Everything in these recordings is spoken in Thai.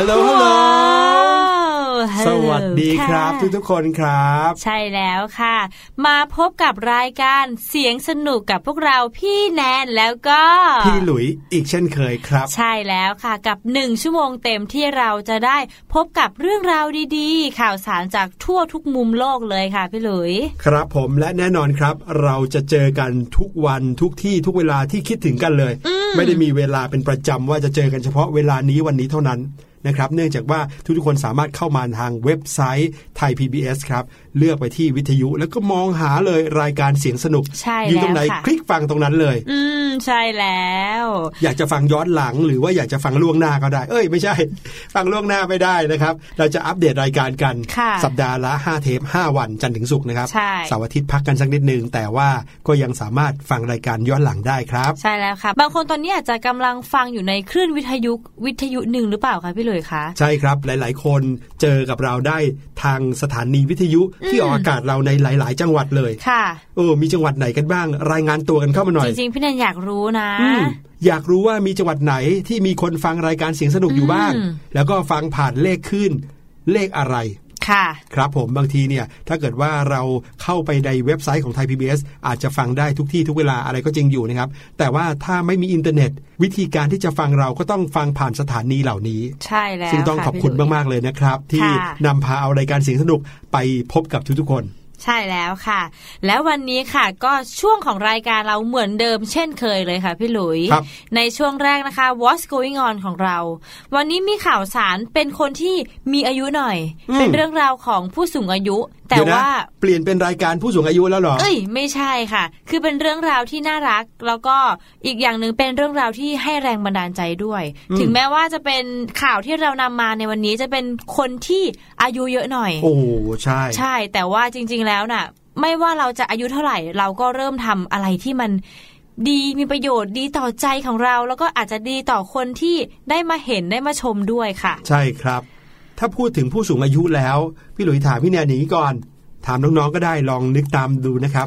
ฮัลโหลฮัลโหลสวัสดีครับทุกทุกคนครับ ใช่แล้วค่ะ มาพบกับรายการเสียงสนุกกับพวกเราพี่แนนแล้วก็ พี่หลุยอีกเช่นเคยครับ ใช่แล้วค่ะกับหนึ่งชั่วโมงเต็มที่เราจะได้พบกับเรื่องราวดีๆ ข่าวสารจากทั่วทุกมุมโลกเลยค่ะพี่หลุย ครับผมและแน่นอนครับ เราจะเจอกันทุกวันทุกที่ทุกเวลาที่คิดถึงกันเลย ไม่ได้มีเวลาเป็นประจำว่าจะเจอกันเฉพาะเวลานี้วันนี้เท่านั้น นะครับเนื่องจากว่าทุกๆคนสามารถเข้ามาทางเว็บไซต์ไทย PBS ครับเลือกไปที่วิทยุแล้วก็มองหาเลยรายการเสียงสนุกใช่อยู่ตรงไหนแล้วค่ะคลิกฟังตรงนั้นเลย อืมใช่แล้ว อยากจะฟังย้อนหลังหรือว่าอยากจะฟังล่วงหน้าก็ได้ เอ้ยไม่ใช่ ฟังล่วงหน้าไม่ได้นะครับ เราจะอัปเดตรายการกันค่ะสัปดาห์ละ 5 เทป 5 วันจันทร์ถึงศุกร์นะครับใช่เสาร์อาทิตย์พักกันสักนิดนึง แต่ว่าก็ยังสามารถฟังรายการย้อนหลังได้ครับ ใช่แล้วค่ะบางคนตอนนี้อาจจะกำลังฟังอยู่ในคลื่นวิทยุวิทยุหนึ่งหรือเปล่าคะพี่หลุยคะ ใช่ครับหลาย ๆ คนเจอกับเราได้ทางสถานีวิทยุที่ออกอากาศเราในหลาย ๆ จังหวัดเลยค่ะเออมีจังหวัดไหนกันบ้าง รายงานตัวกันเข้ามาหน่อจยริง ๆ พี่แนนอยากรู้นะอืมอยากรู้ว่ามีจังหวัดไหนที่มีคนฟังรายการเสียงสนุกอยู่บ้างอืมแล้วก็ฟังผ่านเลขขึ้นเลขอะไร ค่ะ ครับผมบางทีเนี่ยถ้าเกิดว่าเราเข้าไปในเว็บไซต์ของไทย PBS อาจจะฟังได้ทุกที่ทุกเวลาอะไรก็จริงอยู่นะครับ แต่ว่าถ้าไม่มีอินเทอร์เน็ต วิธีการที่จะฟังเราก็ต้องฟังผ่านสถานีเหล่านี้ ใช่แล้วซึ่งต้องะขอบคุณพี่หลุยมากๆเลยนะครับ ที่ค่ะนำพาเอารายการเสียงสนุกไปพบกับทุกๆคน ใช่แล้วค่ะ แล้ววันนี้ค่ะก็ช่วงของรายการเราเหมือนเดิมเช่นเคยเลยค่ะพี่หลุยครับในช่วงแรกนะคะ What's Going On ของเรา วันนี้มีข่าวสารเป็นคนที่มีอายุหน่อยอืมเป็นเรื่องราวของผู้สูงอายุ แต่เดี๋ยนะว่าเปลี่ยนเป็นรายการผู้สูงอายุแล้วเหรอ เอ้ยไม่ใช่ค่ะ คือเป็นเรื่องราวที่น่ารัก แล้วก็อีกอย่างหนึ่งเป็นเรื่องราวที่ให้แรงบันดาลใจด้วยอืมถึงแม้ว่าจะเป็นข่าวที่เรานำมาในวันนี้จะเป็นคนที่อายุเยอะหน่อย โอ้ใช่ ใช่แต่ว่าจริง ๆแล้วน่ะ ไม่ว่าเราจะอายุเท่าไหร่ เราก็เริ่มทำอะไรที่มันดีมีประโยชน์ดีต่อใจของเรา แล้วก็อาจจะดีต่อคนที่ได้มาเห็นได้มาชมด้วยค่ะ ใช่ครับ ถ้าพูดถึงผู้สูงอายุแล้ว พี่หลุยถามพี่แนนอย่างนี้ก่อน ถามน้องๆก็ได้ลองนึกตามดูนะครับ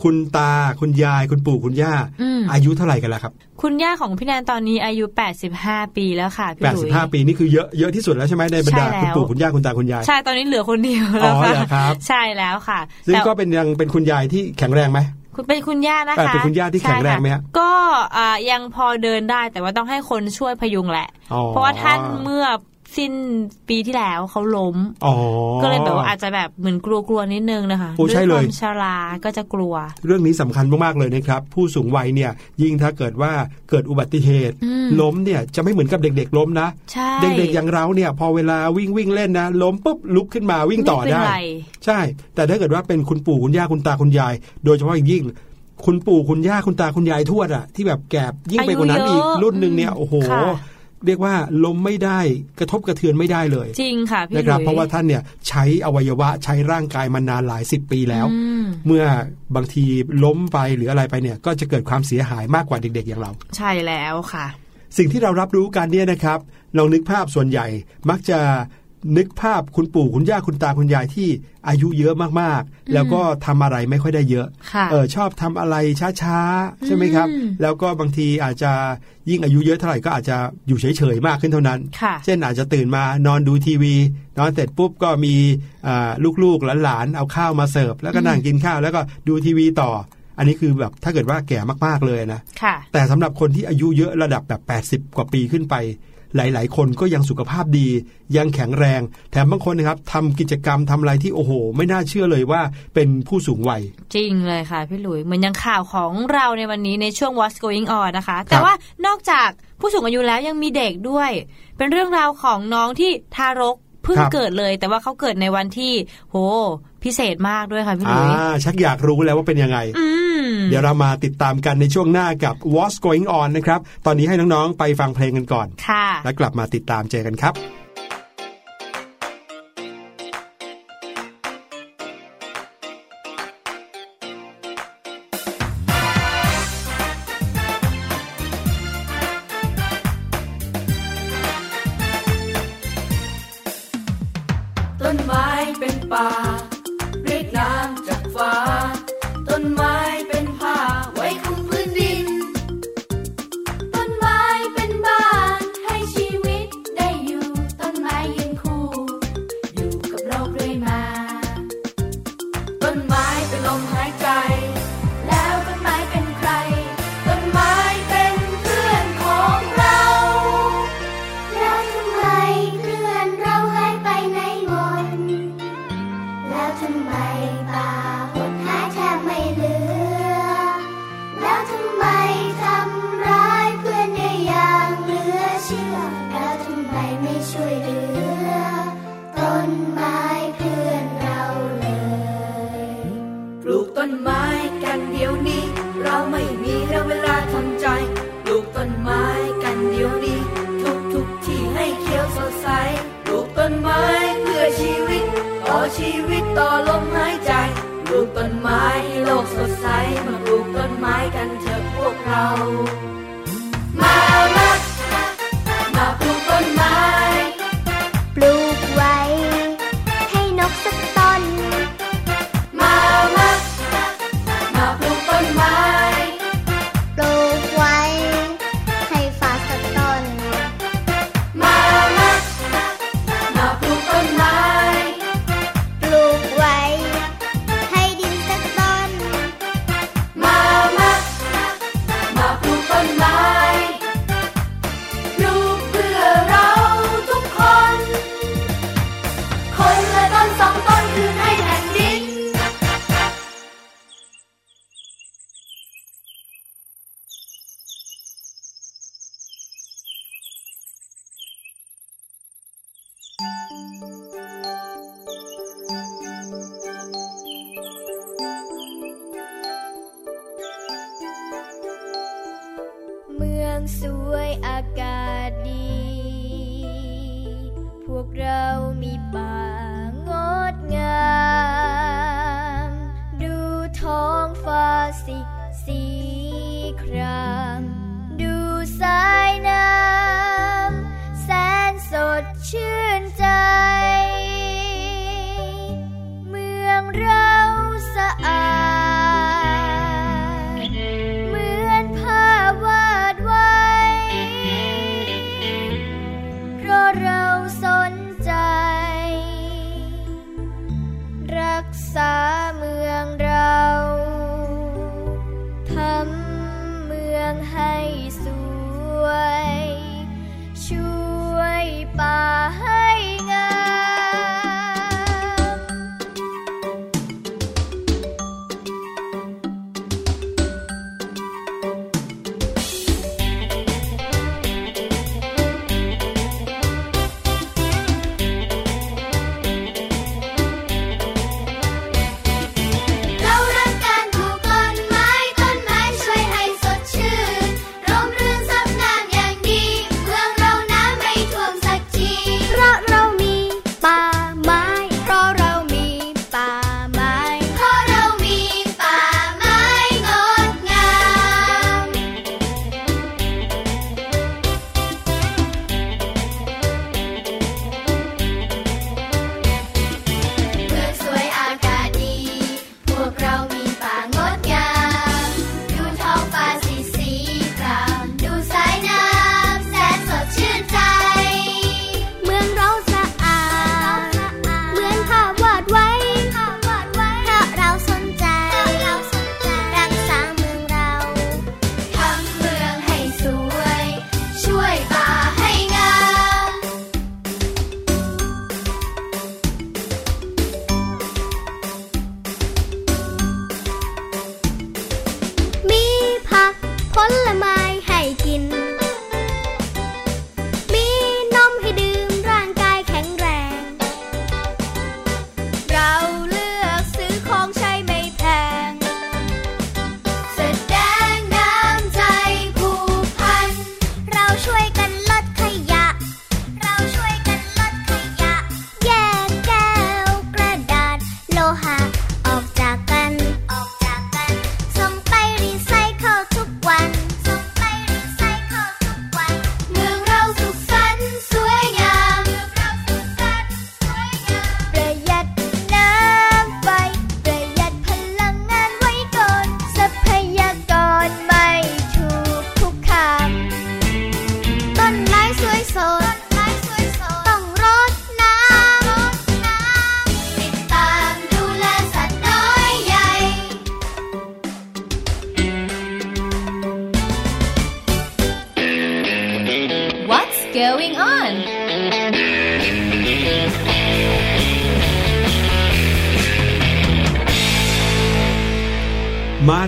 ค่ะคุณตาคุณยายคุณปู่คุณย่าอืมอายุเท่าไหร่กันล่ะครับ คุณย่าของพี่แนนตอนนี้อายุ 85 ปีแล้วค่ะพี่หลุย85 ปีนี่คือเยอะเยอะที่สุดแล้วใช่ไหมในบรรดาใช่แล้วคุณปู่คุณย่าคุณตาคุณยายใช่ตอนนี้เหลือคนเดียวอ๋แล้วอค่ะเหรอครับใช่แล้วค่ะซึ่งแต่ก็เป็นยังเป็นคุณยายที่แข็งแรงไหมคุณเป็นคุณย่านะเออคะเป็นคุณย่าที่แข็งแรงไหมฮะใช่ค่ะก็อ่ายังพอเดินได้แต่ว่าต้องให้คนช่วยพยุงแหละอ๋อเพราะว่าท่านเมื่อ สิ้นปีที่แล้วเขาล้มอ๋อก็เลยแบบว่าอาจจะแบบเหมือนกลัวๆนิดนึงนะคะโอ้ใช่เลยด้วยความชราก็จะกลัว เรื่องนี้สำคัญมากๆเลยนะครับ ผู้สูงวัยเนี่ยยิ่งถ้าเกิดว่าเกิดอุบัติเหตุอืมล้มเนี่ยจะไม่เหมือนกับเด็ก ๆ ล้มนะใช่เด็กๆอย่างเราเนี่ยพอเวลาวิ่งวิ่งเล่นนะ ล้มปุ๊บลุกขึ้นมาวิ่งต่อม่เป็นได้ไรใช่ แต่ถ้าเกิดว่าเป็นคุณปู่คุณย่าคุณตาคุณยาย โดยเฉพาะอย่างยิ่งคุณปู่คุณย่าคุณตาคุณยายทวดอะที่แบบแก่ยิ่งไปกว่านั้นอีกอายุเยอะรุ่นหนึ่งเนี่ยโอ้โหค่ะ เรียกว่าล้มไม่ได้กระทบกระเทือนไม่ได้เลย จริงค่ะพี่นะครับหลุยเพราะว่าท่านเนี่ยใช้อวัยวะใช้ร่างกายมานานหลายสิบปีแล้วอืมเมื่อบางทีล้มไปหรืออะไรไปเนี่ย ก็จะเกิดความเสียหายมากกว่าเด็กๆอย่างเรา ใช่แล้วค่ะ สิ่งที่เรารับรู้กันเนี่ยนะครับลองนึกภาพส่วนใหญ่มักจะ นึกภาพคุณปู่คุณย่าคุณตาคุณยายที่อายุเยอะมากๆ แล้วก็ทำอะไรไม่ค่อยได้เยอะค่ะเออชอบทำอะไรช้าๆ ใช่ไหมครับอืมแล้วก็บางทีอาจจะยิ่งอายุเยอะเท่าไหร่ก็อาจจะอยู่เฉยๆมากขึ้นเท่านั้นค่ะเช่นอาจจะตื่นมานอนดูทีวี นอนเสร็จปุ๊บก็มีอ่าลูกๆหลานๆเอาข้าวมาเสิร์ฟแล้วก็นั่งกินข้าวแล้วก็ดูทีวีต่อ อันนี้คือแบบถ้าเกิดว่าแก่มากๆเลยนะค่ะแต่สำหรับคนที่อายุเยอะระดับแบบ 80 กว่าปีขึ้นไป หลาย ๆ คนก็ยังสุขภาพดี ยังแข็งแรง แถมบางคนนะครับทำกิจกรรมทำอะไรที่โอ้โห ไม่น่าเชื่อเลยว่าเป็นผู้สูงวัย จริงเลยค่ะพี่หลุยเหมือนอยังข่าวของเราในวันนี้ในช่วง What's Going On นะคะ แต่ว่านอกจากผู้สูงอายุแล้วยังมีเด็กด้วย เป็นเรื่องราวของน้องที่ทารกเพิ่งครับเกิดเลย แต่ว่าเขาเกิดในวันที่ โห พิเศษมากด้วยค่ะพี่หอ่าลุยชักอยากรู้แล้วว่าเป็นยังไงอืมเดี๋ยวเรามาติดตามกันในช่วงหน้ากับ What's Going On นะครับ ตอนนี้ให้น้องๆ ไปฟังเพลงกันก่อนค่ะแล้วกลับมาติดตามเจอกันครับ ต้นไม้กันเดี๋ยวนี้ เราไม่มีแล้วเวลาทำใจปลูกต้นไม้กันเดี๋ยวนี้ ทุกทุกที่ให้เขียวสดใสปลูกต้นไม้เพื่อชีวิต ต่อชีวิตต่อลมหายใจปลูกต้นไม้ให้โลกสดใสมาปลูกต้นไม้กันเถอะพวกเรา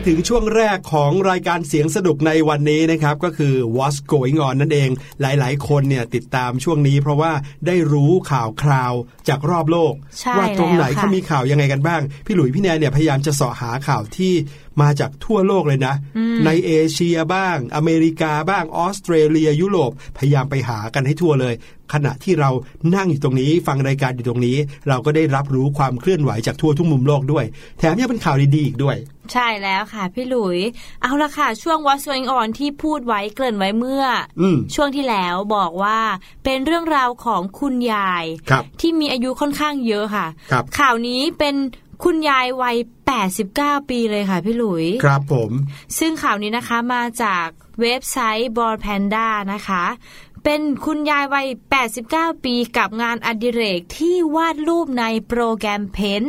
ถึงช่วงแรกของรายการเสียงสนุกในวันนี้นะครับ ก็คือ What's Going On นั่นเอง หลายๆ คนเนี่ยติดตามช่วงนี้ เพราะว่าได้รู้ข่าวคราวจากรอบโลกใช่ว่าตรงไหนแล้วค่ะเขามีข่าวยังไงกันบ้าง พี่หลุยพี่แนนเนี่ยพยายามจะเสาะหาข่าวที่มาจากทั่วโลกเลยนะ ในเอเชียบ้าง อเมริกาบ้างออสเตรเลียยุโรปพยายามไปหากันให้ทั่วเลย ขณะที่เรานั่งอยู่ตรงนี้ ฟังรายการอยู่ตรงนี้ เราก็ได้รับรู้ความเคลื่อนไหวจากทั่วทุกมุมโลกด้วย แถมยังเป็นข่าวดีๆอีกด้วย ใช่แล้วค่ะ พี่หลุย เอาละค่ะ ช่วง What's Going On ที่พูดไว้เกริ่นไว้เมื่ออมช่วงที่แล้วบอกว่าเป็นเรื่องราวของคุณยายครับที่มีอายุค่อนข้างเยอะค่ะครับข่าวนี้เป็นคุณยายวัย 89 ปีเลยค่ะ พี่หลุย ครับผม ซึ่งข่าวนี้นะคะมาจากเว็บไซต์ b o r Panda นะคะ เป็นคุณยายวัย 89 ปีกับงานอดิเรกที่วาดรูปในโปรแกรมเพน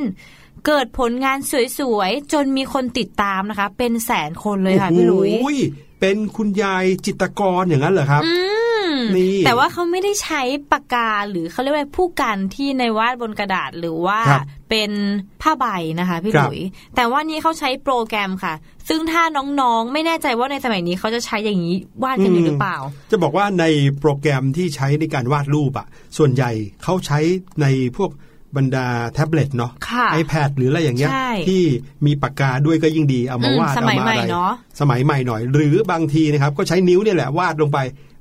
เกิดผลงานสวยๆ จนมีคนติดตามนะคะ เป็นแสนคนเลยค่ะพี่หลุยโอ้โเป็นคุณยายจิตรกรอย่างนั้นเหรอครับอืมนี่แต่ว่าเขาไม่ได้ใช้ปากกาหรือเขาเรียกว่าผู้กันที่ในวาดบนกระดาษหรือว่าครับเป็นผ้าใบนะคะพี่คหรับลุย แต่ว่านี้เขาใช้โปรแกรมค่ะ ซึ่งถ้าน้องๆ ไม่แน่ใจว่าในสมัยนี้เขาจะใช้อย่างนี้วาดกันอยู่หรือเปล่า จะบอกว่าในโปรแกรมที่ใช้ในการวาดรูปอะส่วนใหญ่เขาใช้ในพวก บรรดาแท็บเล็ตเนาะค่ะ iPad หรืออะไรอย่างเงี้ยใช่ที่มีปากกาด้วยก็ยิ่งดีเอามาอืมวาดสเอามัยมาใหม่อะไรเนาะสมัยใหม่หน่อย หรือบางทีนะครับก็ใช้นิ้วเนี่ยแหละวาดลงไป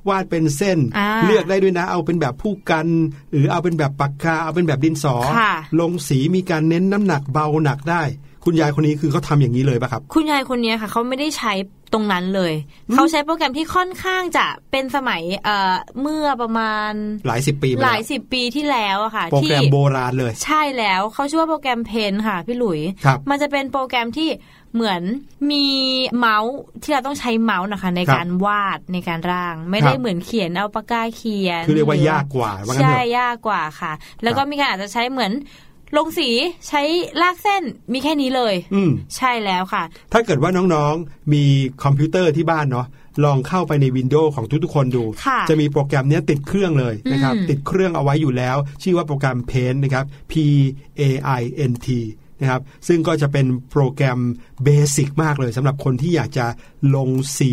วาดเป็นเส้นอ่าเลือกได้ด้วยนะ เอาเป็นแบบผู้กัน หรือเอาเป็นแบบปากกาเอาเป็นแบบดินสอค่ะลงสีมีการเน้นน้ำหนักเบาหนักได้ คุณยายคนนี้คือเขาทำอย่างนี้เลยปะครับ คุณยายคนนี้ค่ะเขาไม่ได้ใช้ตรงนั้นเลย เขาใช้โปรแกรมที่ค่อนข้างจะเป็นสมัยเอ่อเมื่อประมาณหลายสิบปีมาหลายแล้วสิบปีที่แล้วอะค่ะโปรแกรมที่โบราณเลย ใช่แล้วเขาชื่อว่าโปรแกรมเพนค่ะพี่หลุยครับมันจะเป็นโปรแกรมที่เหมือนมีเมาส์ที่เราต้องใช้เมาส์นะคะ ในครับการวาดในการร่าง ไม่ครัได้บเหมือนเขียนเอาปากกาเขียนคือเรียกว่าหยากกว่าว่างั้นใช่เถอะยากกว่าค่ะ แล้วก็ครับมีการอาจจะใช้เหมือน ลงสีใช้ลากเส้นมีแค่นี้เลย อืมใช่แล้วค่ะ ถ้าเกิดว่าน้องๆมีคอมพิวเตอร์ที่บ้านเนาะลองเข้าไปใน Windows ของทุกๆคนดูค่ะจะมีโปรแกรมเนี้ยติดเครื่องเลยนะครับอืมติดเครื่องเอาไว้อยู่แล้ว ชื่อว่าโปรแกรม Paint นะครับ P A I N T นะครับซึ่งก็จะเป็นโปรแกรม basic มากเลยสำหรับคนที่อยากจะลงสี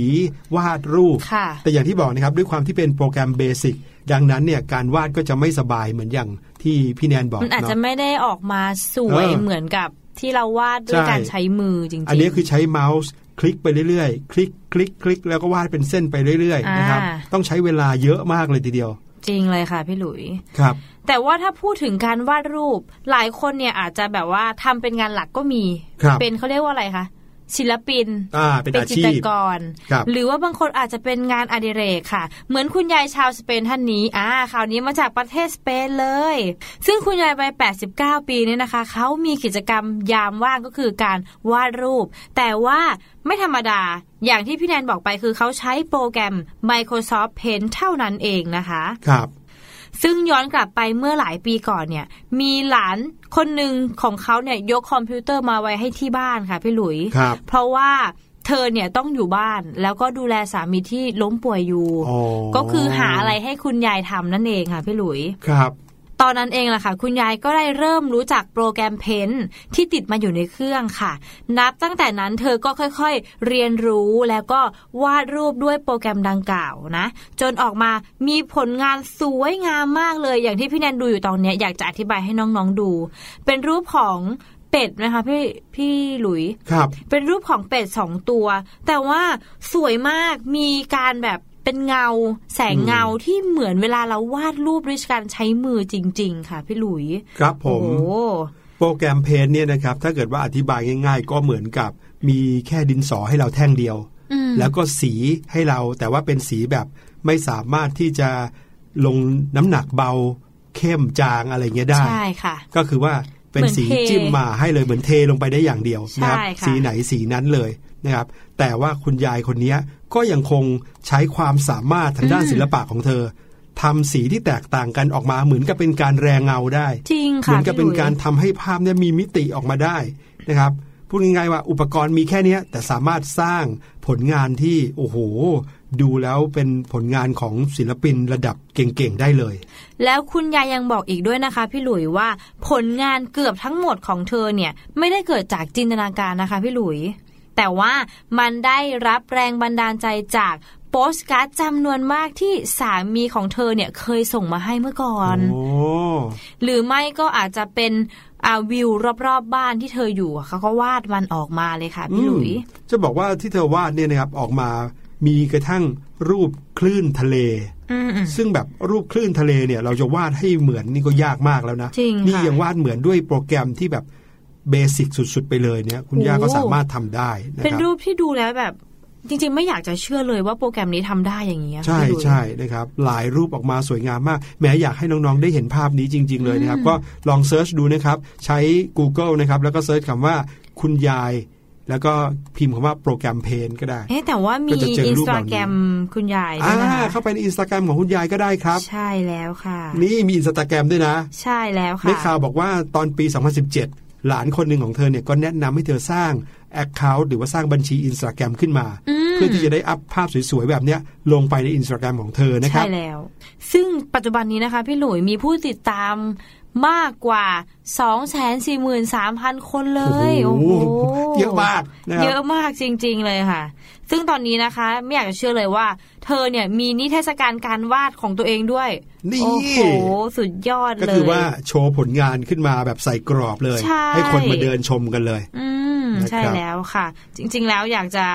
วาดรูปค่ะแต่อย่างที่บอกนะครับด้วยความที่เป็นโปรแกรม basic ดังนั้นเนี่ยการวาดก็จะไม่สบายเหมือนอย่าง ที่พี่แนนบอกมันอาจเนาะจะไม่ได้ออกมาสวยเออเหมือนกับที่เราวาดด้วยใช่การใช้มือจริงๆ อันนี้คือใช้เมาส์คลิกไปเรื่อยๆ คลิกคลิกคลิกแล้วก็วาดเป็นเส้นไปเรื่อยๆนะครับอ่าต้องใช้เวลาเยอะมากเลยทีเดียว จริงเลยค่ะพี่หลุย ครับ แต่ว่าถ้าพูดถึงการวาดรูป หลายคนเนี่ยอาจจะแบบว่าทำเป็นงานหลักก็มีครับเป็นเขาเรียกว่าอะไรคะ ศิลปินอ่าเป็นอาจิชีตรพกรครับหรือว่าบางคนอาจจะเป็นงานอดิเรกค่ะ เหมือนคุณยายชาวสเปนท่านนี้อ่าข่าวนี้มาจากประเทศสเปนเลย ซึ่งคุณยายวัย 89 ปีเนี่ยนะคะ เขามีกิจกรรมยามว่างก็คือการวาดรูป แต่ว่าไม่ธรรมดา อย่างที่พี่แนนบอกไปคือเขาใช้โปรแกรม Microsoft Paint เท่านั้นเองนะคะ ครับ ซึ่งย้อนกลับไปเมื่อหลายปีก่อนเนี่ย มีหลานคนหนึ่งของเขาเนี่ยยกคอมพิวเตอร์มาไว้ให้ที่บ้านค่ะพี่หลุยครับเพราะว่าเธอเนี่ยต้องอยู่บ้านแล้วก็ดูแลสามีที่ล้มป่วยอยู่อ๋อก็คือหาอะไรให้คุณยายทำนั่นเองค่ะพี่หลุย ครับ ตอนนั้นเองล่ะค่ะ คุณยายก็ได้เริ่มรู้จักโปรแกรมเพนที่ติดมาอยู่ในเครื่องค่ะ นับตั้งแต่นั้นเธอก็ค่อยๆเรียนรู้แล้วก็วาดรูปด้วยโปรแกรมดังกล่าวนะ จนออกมามีผลงานสวยงามมากเลย อย่างที่พี่แนนดูอยู่ตอนเนี้ยอยากจะอธิบายให้น้องๆดู เป็นรูปของเป็ดนะคะพี่พี่หลุยครับ เป็นรูปของเป็ดสองตัว แต่ว่าสวยมากมีการแบบ เป็นเงา แสงเงาที่เหมือนเวลาเราวาดรูปด้วยการใช้มือจริง ๆ ค่ะ พี่หลุย ครับผโอ้มโหโปรแกรมเพนเนี่ยนะครับ ถ้าเกิดว่าอธิบายง่าย ๆ ก็เหมือนกับมีแค่ดินสอให้เราแท่งเดียวอืมแล้วก็สีให้เราแต่ว่าเป็นสีแบบไม่สามารถที่จะลงน้ำหนักเบาเข้มจางอะไรเงี้ยได้ใช่ค่ะ ก็คือว่าเป็นเหมือนสีเทจิ้มมาให้เลยเหมือนเทลงไปได้อย่างเดียวนะครับใช่ค่ะสีไหนสีนั้นเลยนะครับ แต่ว่าคุณยายคนเนี้ย ก็ยังคงใช้ความสามารถทางด้านศิลปะของเธอทำสีที่แตกต่างกันออกมาเหมือนกับเป็นการแรงเงาได้ จริงเหค่ะมือนกับเป็นพี่หลุยการทำให้ภาพเนี่ยมีมิติออกมาได้นะครับพูดง่ายๆว่าอุปกรณ์มีแค่เนี้ยแต่สามารถสร้างผลงานที่โอ้โห ดูแล้วเป็นผลงานของศิลปินระดับเก่งๆได้เลย แล้วคุณยายยังบอกอีกด้วยนะคะ พี่หลุยว่าผลงานเกือบทั้งหมดของเธอเนี่ย ไม่ได้เกิดจากจินตนาการนะคะ พี่หลุย แแต่ว่ามันได้รับแรงบันดาลใจจากโปสการ์ดจำนวนมากที่สามีของเธอเนี่ยเคยส่งมาให้เมื่อก่อนโอ้หรือไม่ก็อาจจะเป็นอ่าวิวรอบๆบบ้านที่เธออยู่อะเขาก็วาดมันออกมาเลยค่ะพี่หลุยอืมจะบอกว่าที่เธอวาดเนี่ยนะครับออกมามีกระทั่งรูปคลื่นทะเลอืมซึ่งแบบรูปคลื่นทะเลเนี่ย เราจะวาดให้เหมือนนี่ก็ยากมากแล้วนะจริงนี่ค่ะยังวาดเหมือนด้วยโปรแกรมที่แบบ เบสิกสุดๆ ไปเลยเนี่ยคุณย่าก็โอ้สามารถทำได้นะเป็นครับรูปที่ดูแล้วแบบจริงๆ ไม่อยากจะเชื่อเลยว่าโปรแกรมนี้ทำได้อย่างนี้ยใช่พี่หลุยใช่นะครับ หลายรูปออกมาสวยงามมาก แม้อยากให้น้องๆ ได้เห็นภาพนี้จริง ๆ เลยนะครับอืมก็ลองเซิร์ชดูนะครับ ใช้ Google นะครับ แล้วก็เซิร์ชคำว่าคุณยาย แล้วก็พิมพ์คำว่าโปรแกรมเพนก็ได้เอ๊ะแต่ว่ามีก็จะเจออินรูสปเหตาล่านี้แกรมคุณยายด้อ่าวยนะคะเข้าไปในอินสตาแกรมของคุณยายก็ได้ครับ ใช่แล้วค่ะ นี่มีอินสตาแกรมด้วยนะ ใช่แล้วค่ะได้ข่าวบอกว่าตอนปี 2017 หลานคนหนึ่งของเธอเนี่ยก็แนะนำให้เธอสร้าง account หรือว่าสร้างบัญชีอินสตาแกรมขึ้นมาอืมเพื่อที่จะได้ up ภาพสวยๆ แบบเนี้ยลงไปในอินสตาแกรมของเธอนะครับ ใช่แล้ว ซึ่งปัจจุบันนี้นะคะ พี่หลุยมีผู้ติดตาม มากกว่า 243,000 คนเลย โอ้โอ้โหโหเยอะมากนะครับเยอะมากจริง ๆ เลยค่ะ ซึ่งตอนนี้นะคะ ไม่อยากจะเชื่อเลยว่า เธอเนี่ยมีนิทรรศการการวาดของตัวเองด้วย นี่ โอ้โห สุดยอดเลย ก็คือว่าโชว์ผลงานขึ้นมาแบบใส่กรอบเลยใช่คนมาเดินชมกันเลย อืมนะครับใช่แล้วค่ะ จริง ๆ แล้วอยากจะ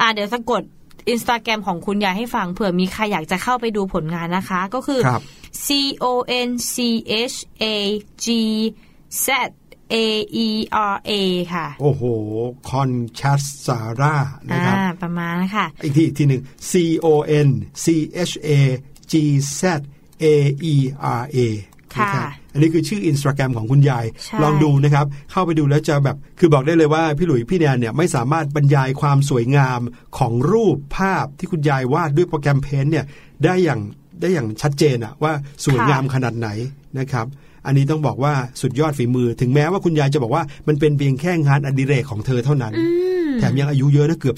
อ่าเดี๋ยวสะกดอินสตาแกรมของคุณยายให้ฟังเผื่อมีใครอยากจะเข้าไปดูผลงานนะคะ ก็คือครับ C O N C H A G Z A E R A ค่ะ โอ้โหConchagzaera นะครับอ่าประมาณนั้นค่ะอีกทีอีกทีหนึ่ง C O N C H A G Z A E R A ค่ะ นะครับอันนี้คือชื่ออินสตาแกรมของคุณยายใช่ลองดูนะครับ เข้าไปดูแล้วจะแบบคือบอกได้เลยว่า พี่หลุยพี่แนนเนี่ยไม่สามารถบรรยายความสวยงามของรูปภาพที่คุณยายวาดด้วยโปรแกรม Paint เนี่ยได้อย่าง ได้อย่างชัดเจนอะว่าสวยงามขนาดไหนนะครับ อันนี้ต้องบอกว่าสุดยอดฝีมือ ถึงแม้ว่าคุณยายจะบอกว่ามันเป็นเพียงแค่งานอดิเรกของเธอเท่านั้นอืมแถมยังอายุเยอะนะเกือบ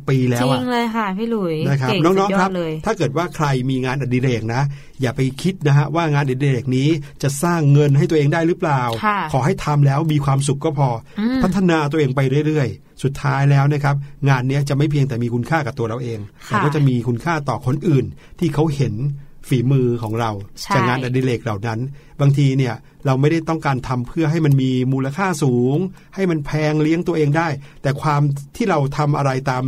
90 ปีแล้จวริอะงเลยค่ะพี่หลุยนะครับเก่งน้สุองดยๆคอรัดบเลยถ้าเกิดว่าใครมีงานอดิเรกนะ อย่าไปคิดนะฮะว่างานอดิเรกนี้จะสร้างเงินให้ตัวเองได้หรือเปล่าค่ะขอให้ทำแล้วมีความสุขก็พออมพัฒนาตัวเองไปเรื่อยๆสุดท้ายแล้วนะครับงานเนี้ยจะไม่เพียงแต่มีคุณค่ากับตัวเราเองค่ะแต่ก็จะมีคุณค่าต่อคนอื่นที่เขาเห็น ฝีมือของเราใช่จากงานอดิเรกเหล่านั้น บางทีเนี่ยเราไม่ได้ต้องการทำเพื่อให้มันมีมูลค่าสูง ให้มันแพงเลี้ยงตัวเองได้ แต่ความที่เราทำอะไรตาม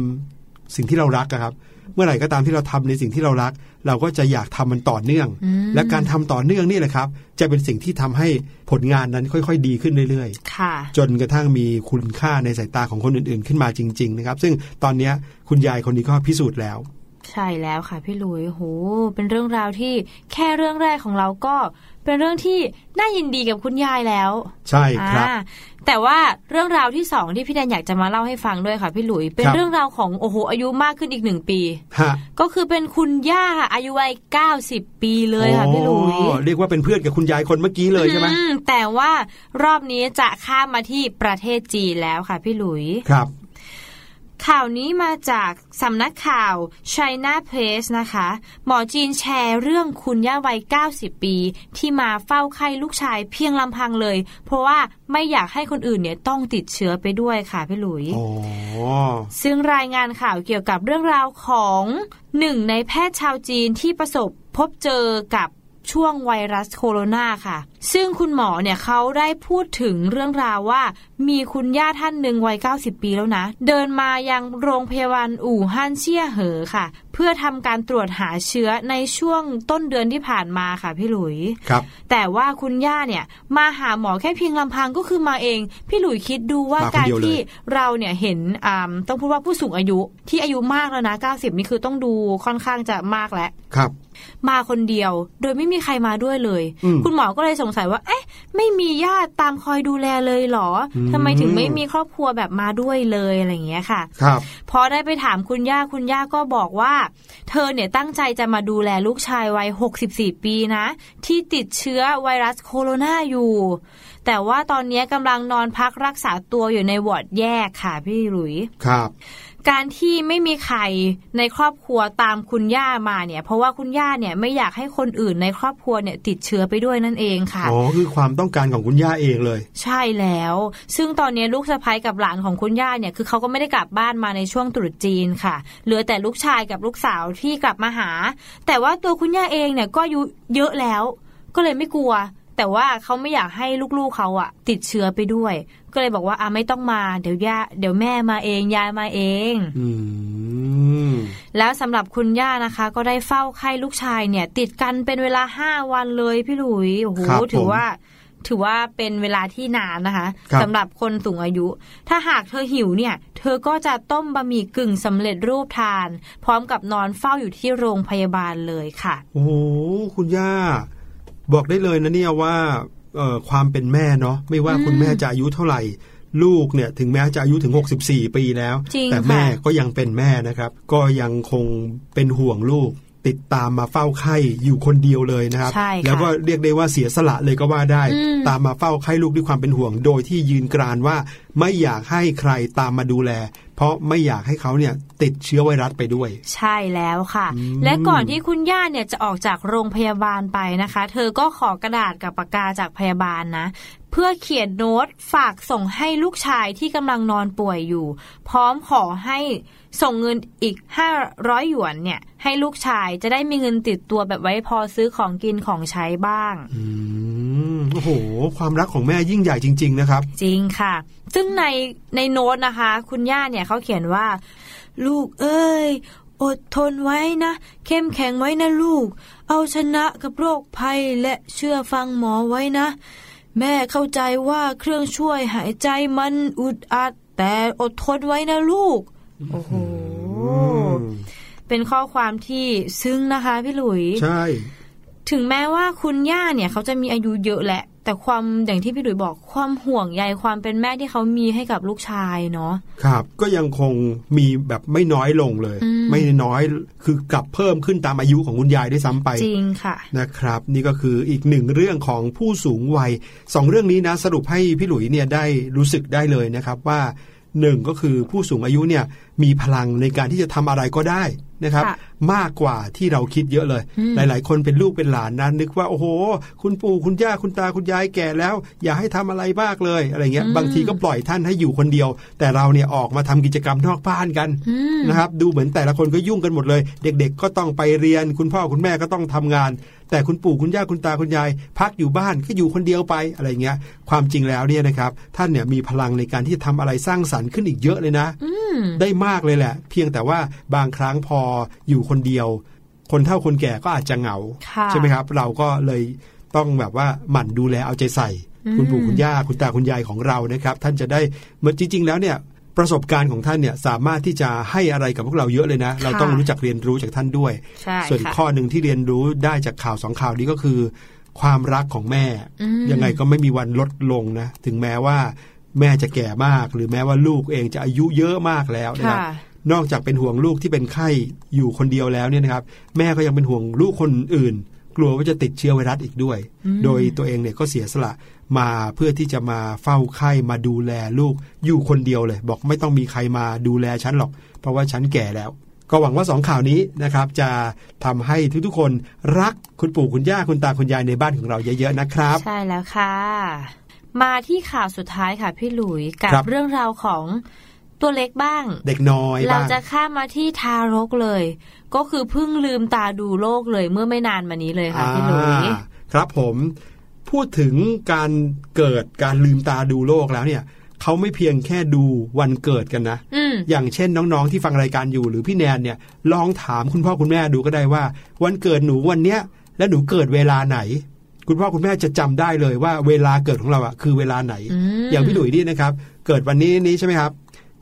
สิ่งที่เรารักอะครับ เมื่อไหร่ก็ตามที่เราทำในสิ่งที่เรารัก เราก็จะอยากทำมันต่อเนื่องอืมและการทำต่อเนื่องนี่แหละครับ จะเป็นสิ่งที่ทำให้ผลงานนั้นค่อยๆ ดีขึ้นเรื่อยค่ะๆจนกระทั่งมีคุณค่าในสายตาของคนอื่นๆ ขึ้นมาจริง ๆ นะครับ ซึ่งตอนเนี้ยคุณยายคนนี้ก็พิสูจน์แล้ว ใช่แล้วค่ะพี่หลุยโห เป็นเรื่องราวที่แค่เรื่องแรกของเราก็เป็นเรื่องที่น่ายินดีกับคุณยายแล้ว ใช่ครับอ่าแต่ว่าเรื่องราวที่สองที่พี่แดนอยากจะมาเล่าให้ฟังด้วยค่ะพี่หลุย เป็นครับเรื่องราวของโอ้โหอายุมากขึ้นอีกหนึ่งปีฮะก็คือเป็นคุณย่าค่ะอายุวัยเก้าสิบปีเลยค่ะพี่หลุยโอ้เรียกว่าเป็นเพื่อนกับคุณยายคนเมื่อกี้เลยใช่ไหมอืมแต่ว่ารอบนี้จะข้ามมาที่ประเทศจีนแล้วค่ะพี่หลุยครับ ข่าวนี้มาจากสำนักข่าว China Press นะคะ หมอจีนแชร์เรื่องคุณย่าวัย 90 ปี ที่มาเฝ้าไข้ลูกชายเพียงลำพังเลย เพราะว่าไม่อยากให้คนอื่นเนี่ยต้องติดเชื้อไปด้วยค่ะพี่หลุยอ๋อซึ่งรายงานข่าวเกี่ยวกับเรื่องราวของหนึ่งในแพทย์ชาวจีนที่ประสบพบเจอกับ ช่วงไวรัสโคโรนาค่ะ ซึ่งคุณหมอเนี่ยเขาได้พูดถึงเรื่องราวว่า มีคุณย่าท่านหนึ่งวัย 90 ปีแล้วนะ เดินมายังโรงพยาบาลอู่ฮั่นเชี่ยเหอค่ะ เพื่อทำการตรวจหาเชื้อในช่วงต้นเดือนที่ผ่านมาค่ะพี่หลุยครับ แต่ว่าคุณย่าเนี่ยมาหาหมอแค่เพียงลำพังก็คือมาเอง พี่หลุยคิดดูว่ามาคนการเดียวเลยที่เราเนี่ยเห็นอ่าต้องพูดว่าผู้สูงอายุที่อายุมากแล้วนะ 90 นี่คือต้องดูค่อนข้างจะมากแล้วครับ มาคนเดียว โดยไม่มีใครมาด้วยเลยอืมคุณหมอก็เลยสงสัยว่า เอ๊ะ ไม่มีญาติตามคอยดูแลเลยเหรออืมทำไมถึงไม่มีครอบครัวแบบมาด้วยเลยอะไรอย่างเงี้ยค่ะ ครับ พอได้ไปถามคุณย่าคุณย่าก็บอกว่า เธอเนี่ยตั้งใจจะมาดูแลลูกชายวัย 64 ปีนะ ที่ติดเชื้อไวรัสโคโรนาอยู่ แต่ว่าตอนนี้กำลังนอนพักรักษาตัวอยู่ในวอร์ดแยกค่ะพี่หลุย ครับ การที่ไม่มีใครในครอบครัวตามคุณย่ามาเนี่ย เพราะว่าคุณย่าเนี่ยไม่อยากให้คนอื่นในครอบครัวเนี่ยติดเชื้อไปด้วยนั่นเองค่ะอ๋อคือความต้องการของคุณย่าเองเลย ใช่แล้ว ซึ่งตอนนี้ลูกสะใภ้กับหลานของคุณย่าเนี่ยคือเขาก็ไม่ได้กลับบ้านมาในช่วงตรุษจีนค่ะ เหลือแต่ลูกชายกับลูกสาวที่กลับมาหา แต่ว่าตัวคุณย่าเองเนี่ยก็อายุเยอะแล้ว ก็เลยไม่กลัว แต่ว่าเขาไม่อยากให้ลูกๆเขาอะติดเชื้อไปด้วย ก็เลยบอกว่าอะไม่ต้องมาเดี๋ยวย่าเดี๋ยวแม่มาเองยายมาเองอืมแล้วสำหรับคุณย่านะคะ ก็ได้เฝ้าไข้ลูกชายเนี่ย ติดกันเป็นเวลาห้าวันเลยพี่หลุยโอ้โหครับผมถือว่าถือว่าเป็นเวลาที่นานนะคะครับสำหรับคนสูงอายุ ถ้าหากเธอหิวเนี่ย เธอก็จะต้มบะหมี่กึ่งสำเร็จรูปทาน พร้อมกับนอนเฝ้าอยู่ที่โรงพยาบาลเลยค่ะ โอ้โหคุณย่า บอกได้เลยนะเนี่ยว่าเอ่อความเป็นแม่เนาะไม่ว่าอืมคุณแม่จะอายุเท่าไหร่ ลูกเนี่ยถึงแม้จะอายุถึง 64 ปีแล้วจริงแต่แม่ค่ะก็ยังเป็นแม่นะครับ ก็ยังคงเป็นห่วงลูก ติดตามมาเฝ้าไข้อยู่คนเดียวเลยนะครับใช่ค่ะแล้วก็เรียกได้ว่าเสียสละเลยก็ว่าได้อืมตามมาเฝ้าไข้ลูกด้วยความเป็นห่วง โดยที่ยืนกรานว่าไม่อยากให้ใครตามมาดูแล เพราะไม่อยากให้เขาเนี่ยติดเชื้อไวรัสไปด้วย ใช่แล้วค่ะอืมและก่อนที่คุณย่าเนี่ยจะออกจากโรงพยาบาลไปนะคะ เธอก็ขอกระดาษกับปากกาจากพยาบาลนะเพื่อเขียนโน้ตฝากส่งให้ลูกชายที่กำลังนอนป่วยอยู่ พร้อมขอให้ ส่งเงินอีก 500 หยวนเนี่ย ให้ลูกชายจะได้มีเงินติดตัวแบบไว้พอซื้อของกินของใช้บ้างอืมโอ้โห ความรักของแม่ยิ่งใหญ่จริง ๆ นะครับ จริงค่ะ ซึ่งในในโน้ตนะคะ คุณย่าเนี่ยเขาเขียนว่า ลูกเอ้ย อดทนไว้นะ เข้มแข็งไว้นะลูก เอาชนะกับโรคภัยและเชื่อฟังหมอไว้นะ แม่เข้าใจว่าเครื่องช่วยหายใจมันอุดอัดแต่อดทนไว้นะลูก โอ้โห เป็นข้อความที่ซึ้งนะคะพี่หลุย ใช่ ถึงแม้ว่าคุณย่าเนี่ย เขาจะมีอายุเยอะแหละ แต่ความอย่างที่พี่ดุยบอกความห่วงใยความเป็นแม่ที่เขามีให้กับลูกชายเนาะ ครับ ก็ยังคงมีแบบไม่น้อยลงเลยอืมไม่น้อยคือกลับเพิ่มขึ้นตามอายุของคุณยายด้วยซ้ำไป จริงค่ะ นะครับ นี่ก็คืออีกหนึ่งเรื่องของผู้สูงวัยสองเรื่องนี้นะ สรุปให้พี่หลุยเนี่ยได้รู้สึกได้เลยนะครับว่า หนึ่งก็คือผู้สูงอายุเนี่ยมีพลังในการที่จะทำอะไรก็ได้นะครับมากกว่าที่เราคิดเยอะเลยอืมหลาย ๆ คนเป็นลูกเป็นหลานนั้นนึกว่าโอ้โห คุณปู่คุณย่าคุณตาคุณยายแก่แล้ว อย่าให้ทำอะไรมากเลยอะไรเงี้ยบางทีก็ปล่อยท่านให้อยู่คนเดียว แต่เราเนี่ยออกมาทำกิจกรรมนอกบ้านกันอืมนะครับดูเหมือนแต่ละคนก็ยุ่งกันหมดเลย เด็ก ๆ ก็ต้องไปเรียน คุณพ่อคุณแม่ก็ต้องทำงาน แต่คุณปู่คุณย่าคุณตาคุณยาย พักอยู่บ้านก็อยู่คนเดียวไปอะไรเงี้ย ความจริงแล้วเนี่ยนะครับ ท่านเนี่ยมีพลังในการที่จะทำอะไรสร้างสรรค์ขึ้นอีกเยอะเลยนะอืมได้มากเลยแหละ เพียงแต่ว่าบางครั้งพออยู่คนเดียว คนเฒ่าคนแก่ก็อาจจะเหงาค่ะใช่ไหมครับ เราก็เลยต้องแบบว่าหมั่นดูแลเอาใจใส่อืมคุณปู่คุณย่าคุณตาคุณยายของเรานะครับ ท่านจะได้เหมือนจริง ๆ แล้วเนี่ยประสบการณ์ของท่านเนี่ยสามารถที่จะให้อะไรกับพวกเราเยอะเลยนะ เราต้องรู้จักเรียนรู้จากท่านด้วยใช่ส่วนค่ะข้อหนึ่งที่เรียนรู้ได้จากข่าวสองข่าวนี้ก็คือ ความรักของแม่อืมยังไงก็ไม่มีวันลดลงนะ ถึงแม้ว่าแม่จะแก่มาก หรือแม้ว่าลูกเองจะอายุเยอะมากแล้วนะครับค่ะ นอกจากเป็นห่วงลูกที่เป็นไข้อยู่คนเดียวแล้วเนี่ยนะครับ แม่ก็ยังเป็นห่วงลูกคนอื่น กลัวว่าจะติดเชื้อไวรัสอีกด้วยอืมโดยตัวเองเนี่ยก็เสียสละมาเพื่อที่จะมาเฝ้าไข้มาดูแลลูกอยู่คนเดียวเลย บอกไม่ต้องมีใครมาดูแลฉันหรอก เพราะว่าฉันแก่แล้ว ก็หวังว่าสองข่าวนี้นะครับ จะทำให้ทุกๆคนรักคุณปู่คุณย่าคุณตาคุณยายในบ้านของเราเยอะๆนะครับ ใช่แล้วค่ะ มาที่ข่าวสุดท้ายค่ะพี่หลุยกับครับเรื่องราวของ ตัวเล็กบ้าง เด็กน้อยเราบ้างจะข้ามมาที่ทารกเลย ก็คือเพิ่งลืมตาดูโลกเลยเมื่อไม่นานมานี้เลยค่ะพี่หลุยอ่าครับผมพูดถึงการเกิดการลืมตาดูโลกแล้วเนี่ยเขาไม่เพียงแค่ดูวันเกิดกันนะอืมอย่างเช่นน้องๆที่ฟังรายการอยู่หรือพี่แนนเนี่ย ลองถามคุณพ่อคุณแม่ดูก็ได้ว่า วันเกิดหนูวันเนี้ย แล้วหนูเกิดเวลาไหน คุณพ่อคุณแม่จะจำได้เลยว่าเวลาเกิดของเราอะคือเวลาไหนอืมอย่างพี่หลุยนี่นะครับ เกิดวันนี้นี้ใช่ไหมครับ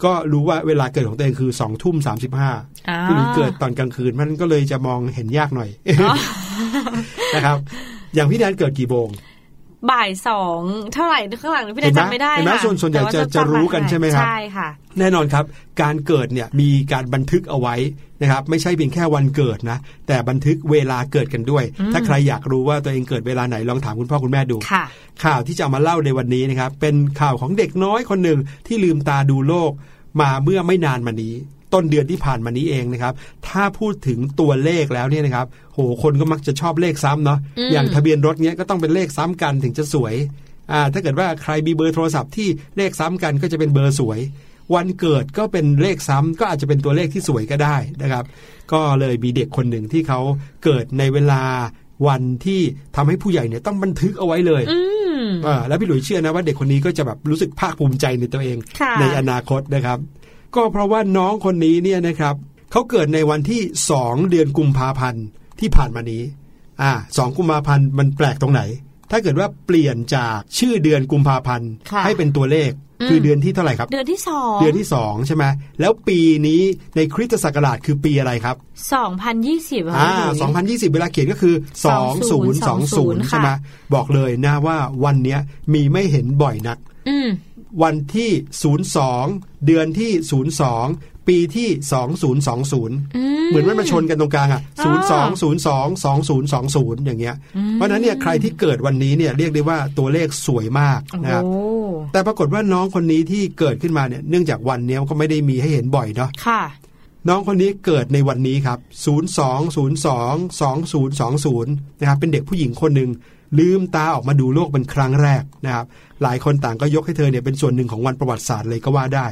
ก็รู้ว่าเวลาเกิดของตัวเองคือสองทุ่มสามสิบห้าอ่าพี่หลุยเกิดตอนกลางคืนมันก็เลยจะมองเห็นยากหน่อยนะครับ อย่างพี่แนนเกิดกี่โมงบ่ายสองเท่าไหร่ข้างหลังพี่เห็แนนไหมจำไม่ได้เห็นไหมค่ะส่วนส่วนใหญ่แต่าจะจำจะรู้กันใช่ไหมครับใช่ค่ะ แน่นอนครับ การเกิดเนี่ยมีการบันทึกเอาไว้นะครับ ไม่ใช่เพียงแค่วันเกิดนะ แต่บันทึกเวลาเกิดกันด้วยอืมถ้าใครอยากรู้ว่าตัวเองเกิดเวลาไหนลองถามคุณพ่อคุณแม่ดูค่ะข่าวที่จะเอามาเล่าในวันนี้นะครับเป็นข่าวของเด็กน้อยคนหนึ่งที่ลืมตาดูโลก มาเมื่อไม่นานมานี้โต้นเดือนที่ผ่านมานี้เองนะครับ ถ้าพูดถึงตัวเลขแล้วเนี่ยนะครับ โหคนก็มักจะชอบเลขซ้ำเนาะอืมอย่างทะเบียนรถเนี้ยก็ต้องเป็นเลขซ้ำกันถึงจะสวยอ่าถ้าเกิดว่าใครมีเบอร์โทรศัพท์ที่เลขซ้ำกันก็จะเป็นเบอร์สวย วันเกิดก็เป็นเลขซ้ำก็อาจจะเป็นตัวเลขที่สวยก็ได้นะครับ ก็เลยมีเด็กคนหนึ่งที่เขาเกิดในเวลาวันที่ทำให้ผู้ใหญ่เนี่ยต้องบันทึกเอาไว้เลย อืมอ่าแล้วพี่หลุยเชื่อนะว่าเด็กคนนี้ก็จะแบบรู้สึกภาคภูมิใจในตัวเองค่ะในอนาคตนะครับ ก็เพราะว่าน้องคนนี้เนี่ยนะครับเขาเกิดในวันที่2เดือนกุมภาพันธ์ที่ผ่านมานี้อ่าสองกุมภาพันธ์มันแปลกตรงไหน ถ้าเกิดว่าเปลี่ยนจากชื่อเดือนกุมภาพันธ์ค่ะให้เป็นตัวเลขอืม คือเดือนที่เท่าไหร่ครับ เดือนที่สองเดือนที่2ใช่ไหมแล้วปีนี้ในคริสตศักราชคือปีอะไรครับสองพันยี่สิบอ่า2020 เวลาเขียนก็คือ 2020 ใช่ไหมบอกเลยนะว่าวันเนี้ยมีไม่เห็นบ่อยนักอืมวันที่ 02 เดือนที่ 02 ปีที่ 2020 เหมือนมันมาชนกันตรงกลางอะ 0202 2020 อย่างเงี้ย เพราะฉะนั้นเนี่ยใครที่เกิดวันนี้เนี่ยเรียกได้ว่าตัวเลขสวยมากโอ้นะครับแต่ปรากฏว่าน้องคนนี้ที่เกิดขึ้นมาเนี่ยเนื่องจากวันเนี้ยก็ไม่ได้มีให้เห็นบ่อยเนาะค่ะ น้องคนนี้เกิดในวันนี้ครับ 0202 2020 นะครับเป็นเด็กผู้หญิงคนหนึ่งลืมตาออกมาดูโลกเป็นครั้งแรกนะครับ หลายคนต่างก็ยกให้เธอเนี่ยเป็นส่วนหนึ่งของวันประวัติศาสตร์เลยก็ว่าได้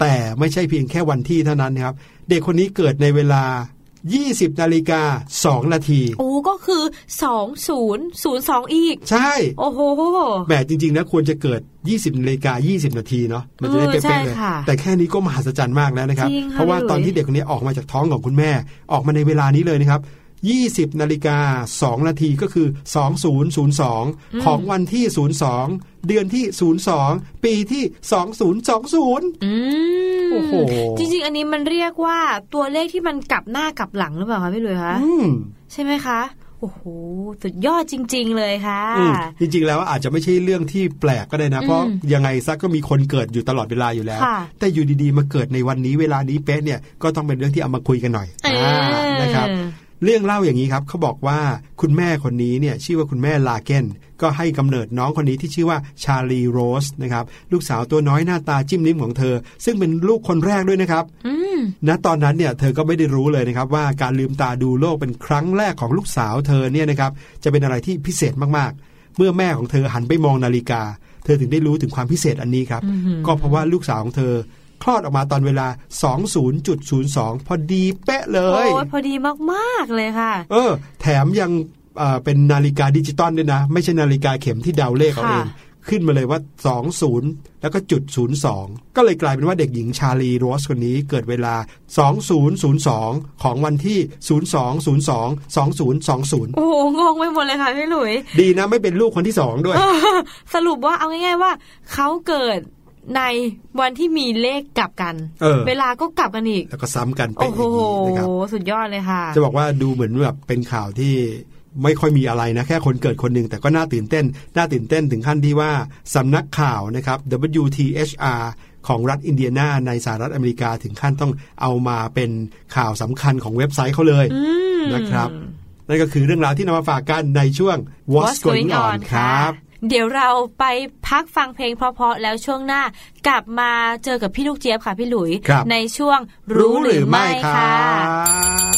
แต่ไม่ใช่เพียงแค่วันที่เท่านั้นนะครับ เด็กคนนี้เกิดในเวลา 20นาฬิกา2นาที โอ้ก็คือสองศูนย์ศูนย์สองอีก ใช่ โอ้โหแหมจริง ๆ นะควรจะเกิด 20นาฬิกา20 นาทีเนาะมันจะได้เออใช่เป๊ะๆเลยค่ะแต่แค่นี้ก็มหัศจรรย์มากแล้วนะครับจริงค่ะเพราะว่าพี่หลุยตอนที่เด็กคนนี้ออกมาจากท้องของคุณแม่ ออกมาในเวลานี้เลยนะครับ 20นาฬิกา2นาทีก็คือ 2002 ของวันที่ 02 เดือนที่ 02 ปีที่ 2020อืมโอ้โหจริง ๆ อันนี้มันเรียกว่าตัวเลขที่มันกลับหน้ากลับหลังหรือเปล่าคะพี่หลุยคะอืมใช่ไหมคะโอ้โห สุดยอดจริง ๆ เลยค่ะอืมจริง ๆ แล้วอาจจะไม่ใช่เรื่องที่แปลกก็ได้นะ เพราะอืมยังไงซักก็มีคนเกิดอยู่ตลอดเวลาอยู่แล้วค่ะแต่อยู่ดี ๆ มาเกิดในวันนี้เวลานี้เป๊ะเนี่ย ก็ต้องเป็นเรื่องที่เอามาคุยกันหน่อยเอออ่นะครับ เรื่องเล่าอย่างนี้ครับเขาบอกว่าคุณแม่คนนี้เนี่ยชื่อว่าคุณแม่ลาเกนก็ให้กำเนิดน้องคนนี้ที่ชื่อว่าชาลีโรสนะครับลูกสาวตัวน้อยหน้าตาจิ้มลิ้มของเธอ ซึ่งเป็นลูกคนแรกด้วยนะครับอืมณตอนนั้นเนี่ยเธอก็ไม่ได้รู้เลยนะครับว่าการลืมตาดูโลกเป็นครั้งแรกของลูกสาวเธอเนี่ยนะครับจะเป็นอะไรที่พิเศษมากๆ เมื่อแม่ของเธอหันไปมองนาฬิกา เธอถึงได้รู้ถึงความพิเศษอันนี้ครับก็เพราะว่าลูกสาวของเธอ คลอดออกมาตอนเวลา 20.02 พอดีเป๊ะเลยโอ้ยพอดีมากๆเลยค่ะ เออ แถมยังเอ่อเป็นนาฬิกาดิจิตอลด้วยนะ ไม่ใช่นาฬิกาเข็มที่เดาเลขเอาเองค่ะขึ้นมาเลยว่า 20 แล้วก็จุด 02 ก็เลยกลายเป็นว่าเด็กหญิงชาลีโรสคนนี้เกิดเวลา 2002 ของวันที่ 0202 2020 โอ้โห งงไปหมดเลยค่ะพี่หลุย ดีนะไม่เป็นลูกคนที่สองด้วย สรุปว่าเอาง่ายๆว่าเขาเกิด ในวันที่มีเลขกลับกันเออเวลาก็กลับกันอีก แล้วก็ซ้ำกันไปโอ้อีกโหนะครับสุดยอดเลยค่ะ จะบอกว่าดูเหมือนแบบเป็นข่าวที่ไม่ค่อยมีอะไรนะ แค่คนเกิดคนหนึ่งแต่ก็น่าตื่นเต้น น่าตื่นเต้นถึงขั้นที่ว่าสำนักข่าวนะครับ WTHR ของรัฐอินเดียนาในสหรัฐอเมริกาถึงขั้นต้องเอามาเป็นข่าวสำคัญของเว็บไซต์เขาเลยอืมนะครับ นั่นก็คือเรื่องราวที่นำมาฝากกันในช่วง What's Going On ครับ เดี๋ยวเราไปพักฟังเพลงเพราะๆแล้วช่วงหน้ากลับมาเจอกับพี่ลูกเจี๊ยบค่ะพี่หลุยครับในช่วงรู้หรือไม่ค่ะ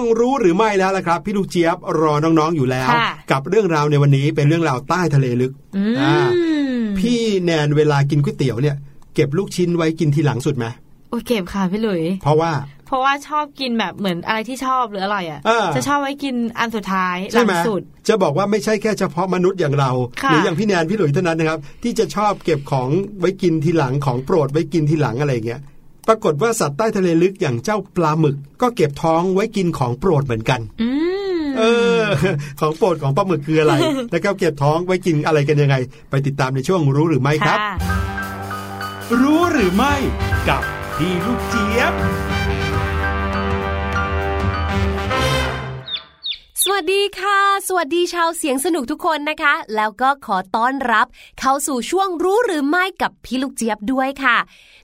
มาถึงช่วงรู้หรือไม่แล้วล่ะครับ พี่ลูกเจี๊ยบรอน้องๆอยู่แล้วค่ะกับเรื่องราวในวันนี้เป็นเรื่องราวใต้ทะเลลึกอืมอ่าพี่แนนเวลากินก๋วยเตี๋ยวเนี่ย เก็บลูกชิ้นไว้กินทีหลังสุดไหมโอ้ยเก็บค่ะพี่หลุย เพราะว่า เพราะว่าชอบกินแบบเหมือนอะไรที่ชอบหรืออร่อยอะอ่าจะชอบไว้กินอันสุดท้ายหใช่ลัไหมสุด จะบอกว่าไม่ใช่แค่เฉพาะมนุษย์อย่างเราค่ะหรืออย่างพี่แนนพี่หลุยเท่านั้นนะครับ ที่จะชอบเก็บของไว้กินทีหลังของโปรดไว้กินทีหลังอะไรอย่างเงี้ย ปรากฏว่าสัตว์ใต้ทะเลลึกอย่างเจ้าปลาหมึก ก็เก็บท้องไว้กินของโปรดเหมือนกันอืมเออ ของโปรดของปลาหมึกคืออะไร แล้วก็เก็บท้องไว้กินอะไรกันยังไง ไปติดตามในช่วงรู้หรือไม่ครับค่ะรู้หรือไม่กับพี่ลูกเจี๊ยบ สวัสดีค่ะ สวัสดีชาวเสียงสนุกทุกคนนะคะ แล้วก็ขอต้อนรับ เข้าสู่ช่วงรู้หรือไม่กับพี่ลูกเจี๊ยบด้วยค่ะ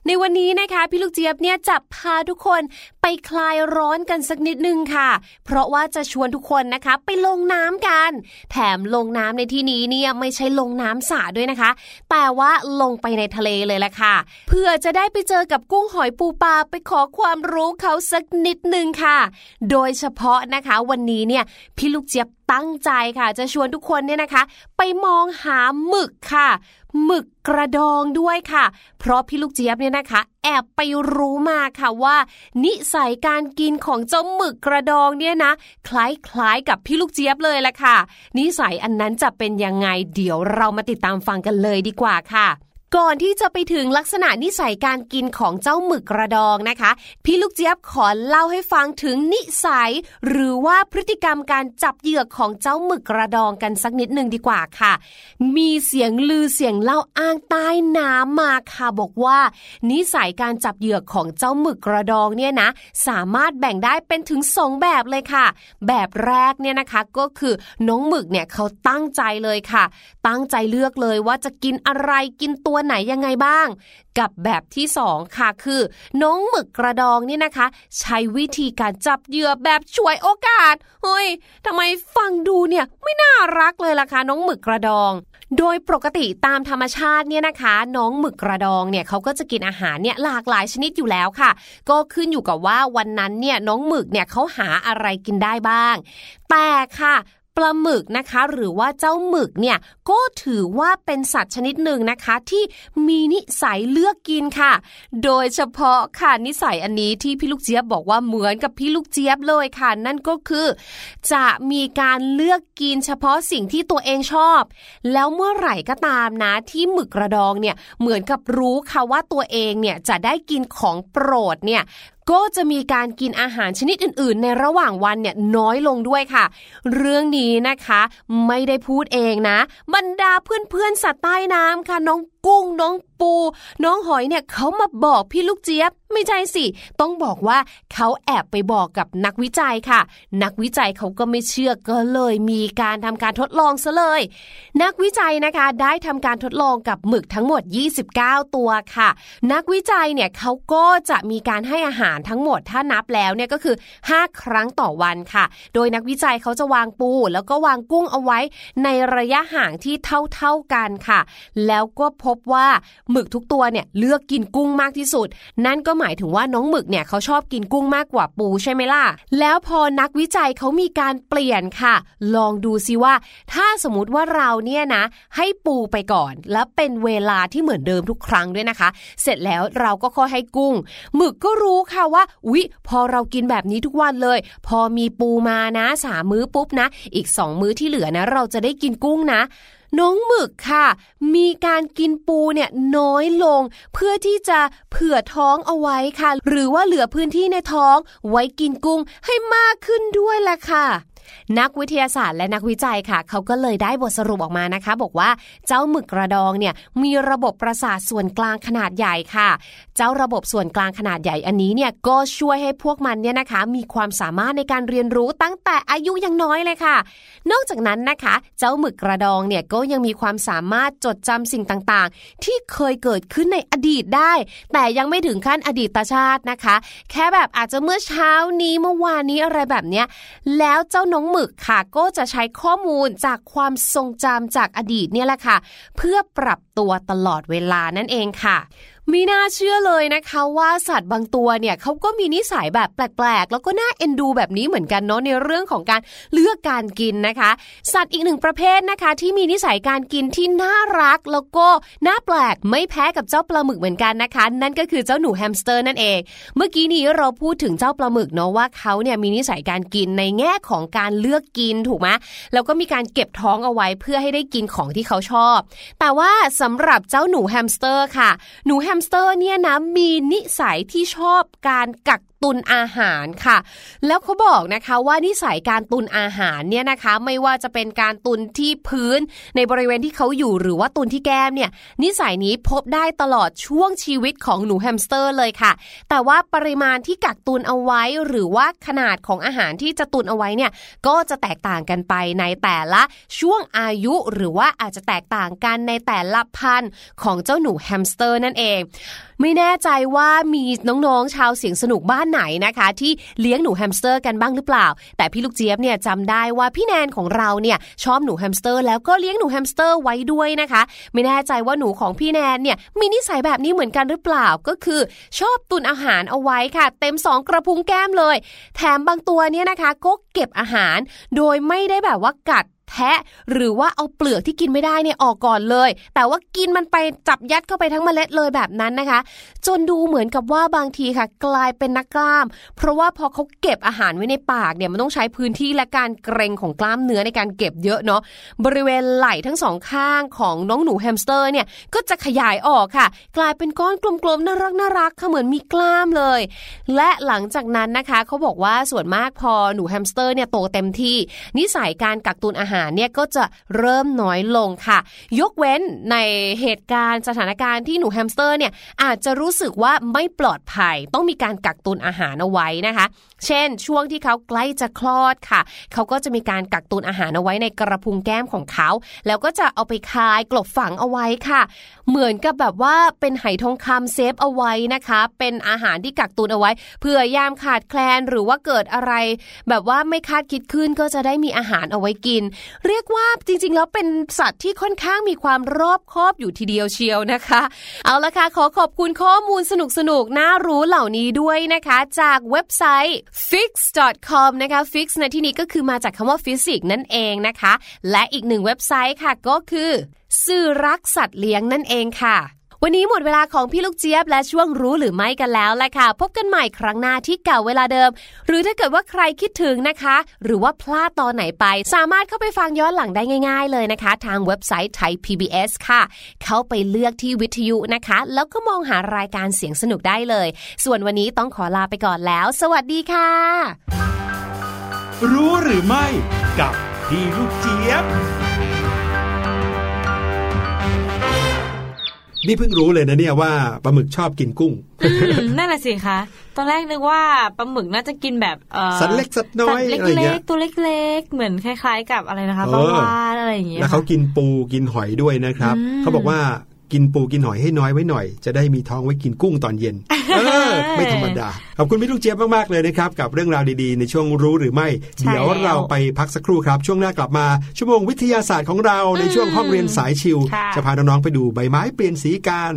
ในวันนี้นะคะพี่ลูกเจี๊ยบเนี่ยจะพาทุกคนไปคลายร้อนกันสักนิดนึงค่ะ เพราะว่าจะชวนทุกคนนะคะไปลงน้ำกัน แถมลงน้ำในที่นี้เนี่ยไม่ใช่ลงน้ำสระด้วยนะคะ แต่ว่าลงไปในทะเลเลยแหละค่ะ เพื่อจะได้ไปเจอกับกุ้งหอยปูปลาไปขอความรู้เขาสักนิดนึงค่ะ โดยเฉพาะนะคะวันนี้เนี่ยพี่พี่ลูกเจี๊ยบตั้งใจค่ะ จะชวนทุกคนเนี่ยนะคะ ไปมองหาหมึกค่ะหมึกกระดองด้วยค่ะ เพราะพี่ลูกเจี๊ยบเนี่ยนะคะ แอบไปรู้มาค่ะว่า นิสัยการกินของเจ้าหมึกกระดองเนี่ยนะ คล้ายๆกับพี่ลูกเจี๊ยบเลยแหละค่ะ นิสัยอันนั้นจะเป็นยังไงเดี๋ยวเรามาติดตามฟังกันเลยดีกว่าค่ะ ก่อนที่จะไปถึงลักษณะนิสัยการกินของเจ้าหมึกกระดองนะคะ พี่ลูกเจี๊ยบขอเล่าให้ฟังถึงนิสัย หรือว่าพฤติกรรมการจับเหยื่อของเจ้าหมึกกระดองกันสักนิดหนึ่งดีกว่าค่ะ มีเสียงลือเสียงเล่าอ้างใต้น้ำมาค่ะบอกว่า นิสัยการจับเหยื่อของเจ้าหมึกกระดองเนี่ยนะ สามารถแบ่งได้เป็นถึงสองแบบเลยค่ะ แบบแรกเนี่ยนะคะก็คือน้องหมึกเนี่ยเขาตั้งใจเลยค่ะ ตั้งใจเลือกเลยว่าจะกินอะไรกินตัวไหนยังไงบ้าง กับแบบที่สองค่ะคือ น้องหมึกกระดองเนี่ยนะคะ ใช้วิธีการจับเหยื่อแบบช่วยโอกาสเฮ้ยทำไมฟังดูเนี่ยไม่น่ารักเลยล่ะคะน้องหมึกกระดอง โดยปกติตามธรรมชาติเนี่ยนะคะ น้องหมึกกระดองเนี่ยเขาก็จะกินอาหารเนี่ยหลากหลายชนิดอยู่แล้วค่ะ ก็ขึ้นอยู่กับว่าวันนั้นเนี่ยน้องหมึกเนี่ยเขาหาอะไรกินได้บ้าง แต่ค่ะ ปลาหมึกนะคะ หรือว่าเจ้าหมึกเนี่ยก็ถือว่าเป็นสัตว์ชนิดหนึ่งนะคะที่มีนิสัยเลือกกินค่ะ โดยเฉพาะค่ะนิสัยอันนี้ที่พี่ลูกเจี๊ยบบอกว่าเหมือนกับพี่ลูกเจี๊ยบเลยค่ะ นั่นก็คือ จะมีการเลือกกินเฉพาะสิ่งที่ตัวเองชอบ แล้วเมื่อไหร่ก็ตามนะที่หมึกกระดองเนี่ยเหมือนกับรู้ค่ะว่าตัวเองเนี่ยจะได้กินของโปรดเนี่ย ก็จะมีการกินอาหารชนิดอื่น ๆ ในระหว่างวันเนี่ยน้อยลงด้วยค่ะ เรื่องนี้นะคะ ไม่ได้พูดเองนะ บรรดาเพื่อนๆสัตว์ใต้น้ำค่ะน้องกุ้งน้องปู น้องหอยเนี่ยเขามาบอกพี่ลูกเจี๊ยบ ไม่ใช่สิ ต้องบอกว่าเขาแอบไปบอกกับนักวิจัยค่ะ นักวิจัยเขาก็ไม่เชื่อก็เลยมีการทำการทดลองซะเลย นักวิจัยนะคะได้ทำการทดลองกับหมึกทั้งหมด 29 ตัวค่ะ นักวิจัยเนี่ยเขาก็จะมีการให้อาหารทั้งหมดถ้านับแล้วเนี่ยก็คือ 5 ครั้งต่อวันค่ะ โดยนักวิจัยเขาจะวางปู แล้วก็วางกุ้งเอาไว้ในระยะห่างที่เท่าๆกันค่ะ แล้วก็พบว่าหมึกทุกตัวเนี่ยเลือกกินกุ้งมากที่สุด นั่นก็หมายถึงว่าน้องหมึกเนี่ยเขาชอบกินกุ้งมากกว่าปูใช่ไหมล่ะ แล้วพอนักวิจัยเขามีการเปลี่ยนค่ะ ลองดูซิว่า ถ้าสมมติว่าเราเนี่ยนะ ให้ปูไปก่อน แล้วเป็นเวลาที่เหมือนเดิมทุกครั้งด้วยนะคะ เสร็จแล้วเราก็ค่อยให้กุ้ง หมึกก็รู้ค่ะว่าอุ๊ยพอเรากินแบบนี้ทุกวันเลย พอมีปูมานะสามมื้อปุ๊บนะ อีกสองมื้อที่เหลือนะ เราจะได้กินกุ้งนะ น้องหมึกค่ะ มีการกินปูเนี่ยน้อยลง เพื่อที่จะเผื่อท้องเอาไว้ค่ะ หรือว่าเหลือพื้นที่ในท้อง ไว้กินกุ้งให้มากขึ้นด้วยแหละค่ะ นักวิทยาศาสตร์และนักวิจัยค่ะ เขาก็เลยได้บทสรุปออกมานะคะ บอกว่าเจ้าหมึกกระดองเนี่ยมีระบบประสาทส่วนกลางขนาดใหญ่ค่ะ เจ้าระบบส่วนกลางขนาดใหญ่อันนี้เนี่ยก็ช่วยให้พวกมันเนี่ยนะคะ มีความสามารถในการเรียนรู้ตั้งแต่อายุยังน้อยเลยค่ะ นอกจากนั้นนะคะ เจ้าหมึกกระดองเนี่ยก็ยังมีความสามารถจดจำสิ่งต่างๆ ที่เคยเกิดขึ้นในอดีตได้ แต่ยังไม่ถึงขั้นอดีตชาตินะคะ แค่แบบอาจจะเมื่อเช้านี้เมื่อวานนี้อะไรแบบเนี้ยแล้วเจ้านองหมึกค่ะ ก็จะใช้ข้อมูลจากความทรงจำจากอดีตเนี่ยแหละค่ะ เพื่อปรับตัวตลอดเวลานั่นเองค่ะ ไม่น่าเชื่อเลยนะคะว่าสัตว์บางตัวเนี่ยเขาก็มีนิสัยแบบแปลกๆ แล้วก็น่าเอ็นดูแบบนี้เหมือนกันเนาะในเรื่องของการเลือกการกินนะคะ สัตว์อีกหนึ่งประเภทนะคะ ที่มีนิสัยการกินที่น่ารักแล้วก็น่าแปลกไม่แพ้กับเจ้าปลาหมึกเหมือนกันนะคะ นั่นก็คือเจ้าหนูแฮมสเตอร์นั่นเอง เมื่อกี้นี้เราพูดถึงเจ้าปลาหมึกเนาะว่าเขาเนี่ยมีนิสัยการกินในแง่ของการเลือกกินถูกไหมแล้วก็มีการเก็บท้องเอาไว้เพื่อให้ได้กินของที่เขาชอบ แต่ว่าสำหรับเจ้าหนูแฮมสเตอร์ค่ะหนูแฮมสเตอร์เนี่ยนะมีนิสัยที่ชอบการกัก ตุนอาหารค่ะ แล้วเขาบอกนะคะว่านิสัยการตุนอาหารเนี่ยนะคะ ไม่ว่าจะเป็นการตุนที่พื้นในบริเวณที่เขาอยู่หรือว่าตุนที่แก้มเนี่ยนิสัยนี้พบได้ตลอดช่วงชีวิตของหนูแฮมสเตอร์เลยค่ะ แต่ว่าปริมาณที่กักตุนเอาไว้หรือว่าขนาดของอาหารที่จะตุนเอาไว้เนี่ยก็จะแตกต่างกันไปในแต่ละช่วงอายุหรือว่าอาจจะแตกต่างกันในแต่ละพันธุ์ของเจ้าหนูแฮมสเตอร์นั่นเอง ไม่แน่ใจว่ามีน้องๆชาวเสียงสนุกบ้านไหนนะคะ ที่เลี้ยงหนูแฮมสเตอร์กันบ้างหรือเปล่า แต่พี่ลูกเจี๊ยบเนี่ยจำได้ว่าพี่แนนของเราเนี่ยชอบหนูแฮมสเตอร์ แล้วก็เลี้ยงหนูแฮมสเตอร์ไว้ด้วยนะคะ ไม่แน่ใจว่าหนูของพี่แนนเนี่ยมีนิสัยแบบนี้เหมือนกันหรือเปล่าก็คือ ชอบตุนอาหารเอาไว้ค่ะ เต็มสองกระพุ้งแก้มเลย แถมบางตัวเนี่ยนะคะก็เก็บอาหาร โดยไม่ได้แบบว่ากัด แทะหรือว่าเอาเปลือกที่กินไม่ได้เนี่ยออกก่อนเลย แต่ว่ากินมันไปจับยัดเข้าไปทั้งเมล็ดเลยแบบนั้นนะคะ จนดูเหมือนกับว่าบางทีค่ะ กลายเป็นนักกล้าม เพราะว่าพอเขาเก็บอาหารไว้ในปากเนี่ยมันต้องใช้พื้นที่และการเกรงของกล้ามเนื้อในการเก็บเยอะเนาะบริเวณไหล่ทั้งสองข้างของน้องหนูแฮมสเตอร์เนี่ยก็จะขยายออกค่ะ กลายเป็นก้อนกลมๆน่ารักน่ารักค่ะเหมือนมีกล้ามเลย และหลังจากนั้นนะคะเขาบอกว่าส่วนมากพอหนูแฮมสเตอร์เนี่ยโตเต็มที่นิสัยการกักตุนอาหารเนี่ยก็จะเริ่มน้อยลงค่ะ ยกเว้นในเหตุการณ์สถานการณ์ที่หนูแฮมสเตอร์เนี่ยอาจจะรู้สึกว่าไม่ปลอดภัย ต้องมีการกักตุนอาหารเอาไว้นะคะ เช่น ช่วงที่เขาใกล้จะคลอดค่ะ เขาก็จะมีการกักตุนอาหารเอาไว้ในกระพุ้งแก้มของเขา แล้วก็จะเอาไปคายกลบฝังเอาไว้ค่ะ เหมือนกับแบบว่าเป็นไหทองคำเซฟเอาไว้นะคะ เป็นอาหารที่กักตุนเอาไว้ เพื่อยามขาดแคลนหรือว่าเกิดอะไร แบบว่าไม่คาดคิดขึ้นก็จะได้มีอาหารเอาไว้กินเรียกว่าจริงๆ แล้วเป็นสัตว์ที่ค่อนข้างมีความรอบคอบอยู่ทีเดียวเชียวนะคะ เอาละค่ะขอขอบคุณข้อมูลสนุกๆน่ารู้เหล่านี้ด้วยนะคะ จากเว็บไซต์ phys.com นะคะ fix ในที่นี้ก็คือมาจากคำว่าฟิสิกส์นั่นเองนะคะ และอีกหนึ่งเว็บไซต์ค่ะก็คือ สื่อรักสัตว์เลี้ยงนั่นเองค่ะ วันนี้หมดเวลาของพี่ลูกเจี๊ยบและช่วงรู้หรือไม่กันแล้วแหละค่ะ พบกันใหม่ครั้งหน้าที่เก่าเวลาเดิม หรือถ้าเกิดว่าใครคิดถึงนะคะ หรือว่าพลาดตอนไหนไป สามารถเข้าไปฟังย้อนหลังได้ง่าย ๆ เลยนะคะ ทางเว็บไซต์ไทย PBS ค่ะ เข้าไปเลือกที่วิทยุนะคะ แล้วก็มองหารายการเสียงสนุกได้เลย ส่วนวันนี้ต้องขอลาไปก่อนแล้ว สวัสดีค่ะ รู้หรือไม่ กับพี่ลูกเจี๊ยบ นี่เพิ่งรู้เลยนะเนี่ยว่าปลาหมึกชอบกินกุ้งอืมนั่นน่ะสิคะตอนแรกนึกว่าปลาหมึกน่าจะกินแบบเอ่อสัตว์เล็กสัตว์น้อยสัตว์อะไรอย่างเล็เงี้กยๆตัวเล็ก ๆ เหมือนคล้าย ๆ กับอะไรนะคะเอปลาอวานอะไรอย่างเงี้ยแล้วเขากินปูกินหอยด้วยนะครับอืมเขาบอกว่า กินปูกินหอยให้น้อยไว้หน่อย จะได้มีท้องไว้กินกุ้งตอนเย็นเออไม่ธรรมดา ขอบคุณพี่ลูกเจี๊ยบมากๆเลยนะครับ กับเรื่องราวดีๆ ในช่วงรู้หรือไม่ใช่เดี๋ยวเราไปพักสักครู่ครับ ช่วงหน้ากลับมา ชั่วโมงวิทยาศาสตร์ของเราในช่วงห้องเรียนสายชิวค่ะจะพาน้องๆไปดูใบไม้เปลี่ยนสีกัน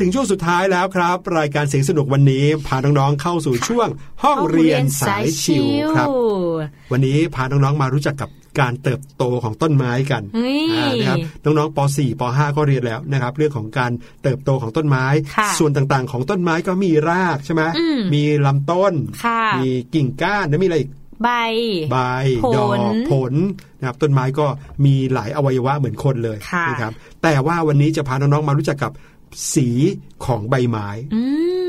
ถึงช่วงสุดท้ายแล้วครับ รายการเสียงสนุกวันนี้พาน้องๆเข้าสู่ช่วง ห้องเรียนสายชิวครับ วันนี้พาน้องๆมารู้จักกับการเติบโตของต้นไม้กันเฮ้ยอ่านะครับน้องๆป .4 ป .5 ก็เรียนแล้วนะครับ เรื่องของการเติบโตของต้นไม้ค่ะส่วนต่างๆ ของต้นไม้ก็มีรากใช่ไหมอืมมีลำต้นค่ะมีกิ่งก้านแล้วมีอะไรอีกใบ ใบผลดอก ผลนะครับต้นไม้ก็มีหลายอวัยวะเหมือนคนเลยค่ะนะครับแต่ว่าวันนี้จะพาน้องๆมารู้จักกับ สีของใบไม้อื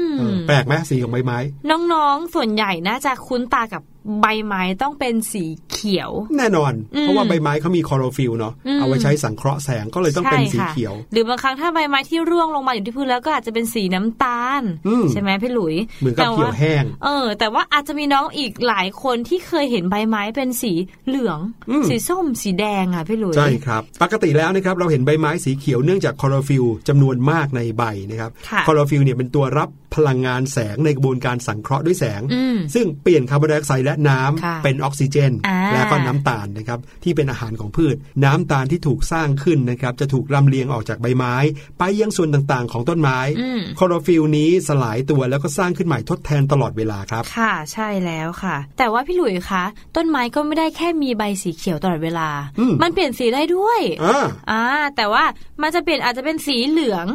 มเออแปลกไหมสีของใบไม้ น้องๆ ส่วนใหญ่น่าจะคุ้นตากับใบไม้ต้องเป็นสีเขียว แน่นอนอืมเพราะว่าใบไม้เขามีคลอโรฟิลล์เนาะอืมเอาไว้ใช้สังเคราะห์แสงก็เลยต้องเป็นสีใช่ค่ะเขียว หรือบางครั้งถ้าใบไม้ที่ร่วงลงมาอยู่ที่พื้นแล้วก็อาจจะเป็นสีน้ำตาลอืมใช่ไหมพี่หลุยเหมือนกับแต่เขียวแห้ง เออ แต่ว่าอาจจะมีน้องอีกหลายคนที่เคยเห็นใบไม้เป็นสีเหลืองอืมสีส้มสีแดงอะพี่หลุยใช่ครับ ปกติแล้วนะครับเราเห็นใบไม้สีเขียวเนื่องจากคลอโรฟิลล์จำนวนมากในใบนะครับค่ะคลอโรฟิลล์เนี่ยเป็นตัวรับพลังงานแสงในกระบวนการสังเคราะห์ด้วยแสงอืมซึ่งเปลี่ยนคาร์บอนไดออกไซด์และน้ำค่ะเป็นออกซิเจนอ่าและก็น้ำตาลนะครับที่เป็นอาหารของพืช น้ำตาลที่ถูกสร้างขึ้นนะครับจะถูกลำเลียงออกจากใบไม้ ไปยังส่วนต่างๆ ของต้นไม้อืมคลอโรฟิลล์นี้สลายตัวแล้วก็สร้างขึ้นใหม่ทดแทนตลอดเวลาครับ ค่ะใช่แล้วค่ะ แต่ว่าพี่หลุยคะต้นไม้ก็ไม่ได้แค่มีใบสีเขียวตลอดเวลาอืมมันเปลี่ยนสีได้ด้วยอ่าอ่าแต่ว่ามันจะเปลี่ยนอาจจะเป็นสีเหลือง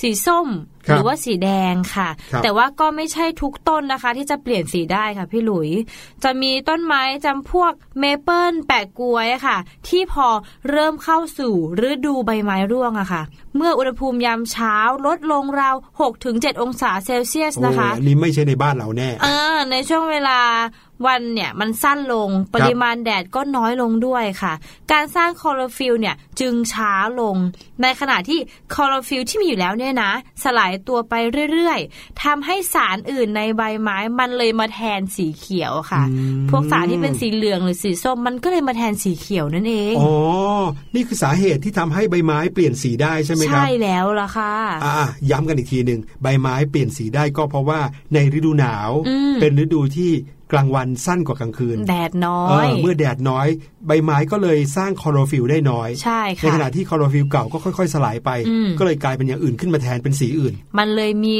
สีส้มครับหรือว่าสีแดงค่ะครับแต่ว่าก็ไม่ใช่ทุกต้นนะคะ ที่จะเปลี่ยนสีได้ค่ะพี่หลุย จะมีต้นไม้จำพวกเมเปิลแปะกล้วยอะค่ะ ที่พอเริ่มเข้าสู่ฤดูใบไม้ร่วงอะค่ะ เมื่ออุณหภูมิยามเช้าลดลงราว6-7 องศาเซลเซียสโอ้นะคะ อันนี้ไม่ใช่ในบ้านเราแน่ เออ ในช่วงเวลา วันเนี่ยมันสั้นลงปริมาณแดดก็น้อยลงด้วยค่ะ การสร้างคลอโรฟิลล์เนี่ยจึงช้าลง ในขณะที่คลอโรฟิลล์ที่มีอยู่แล้วเนี่ยนะ สลายตัวไปเรื่อยๆทำให้สารอื่นในใบไม้มันเลยมาแทนสีเขียวค่ะอืมพวกสารที่เป็นสีเหลืองหรือสีส้มมันก็เลยมาแทนสีเขียวนั่นเองอ๋อนี่คือสาเหตุที่ทำให้ใบไม้เปลี่ยนสีได้ใช่ไหมครับใช่แล้วล่ะค่ะอ่าย้ำกันอีกทีหนึ่งใบไม้เปลี่ยนสีได้ก็เพราะว่าในฤดูหนาวอืมเป็นฤดูที่ กลางวันสั้นกว่ากลางคืน แดดน้อเอยอเมื่อแดดน้อย ใบไม้ก็เลยสร้างคลอโรฟิลล์ได้น้อยใช่ในค่ะขณะที่คลอโรฟิลล์เก่าก็ค่อย ๆ สลายไปอืมก็เลยกลายเป็นอย่างอื่นขึ้นมาแทนเป็นสีอื่น มันเลยมี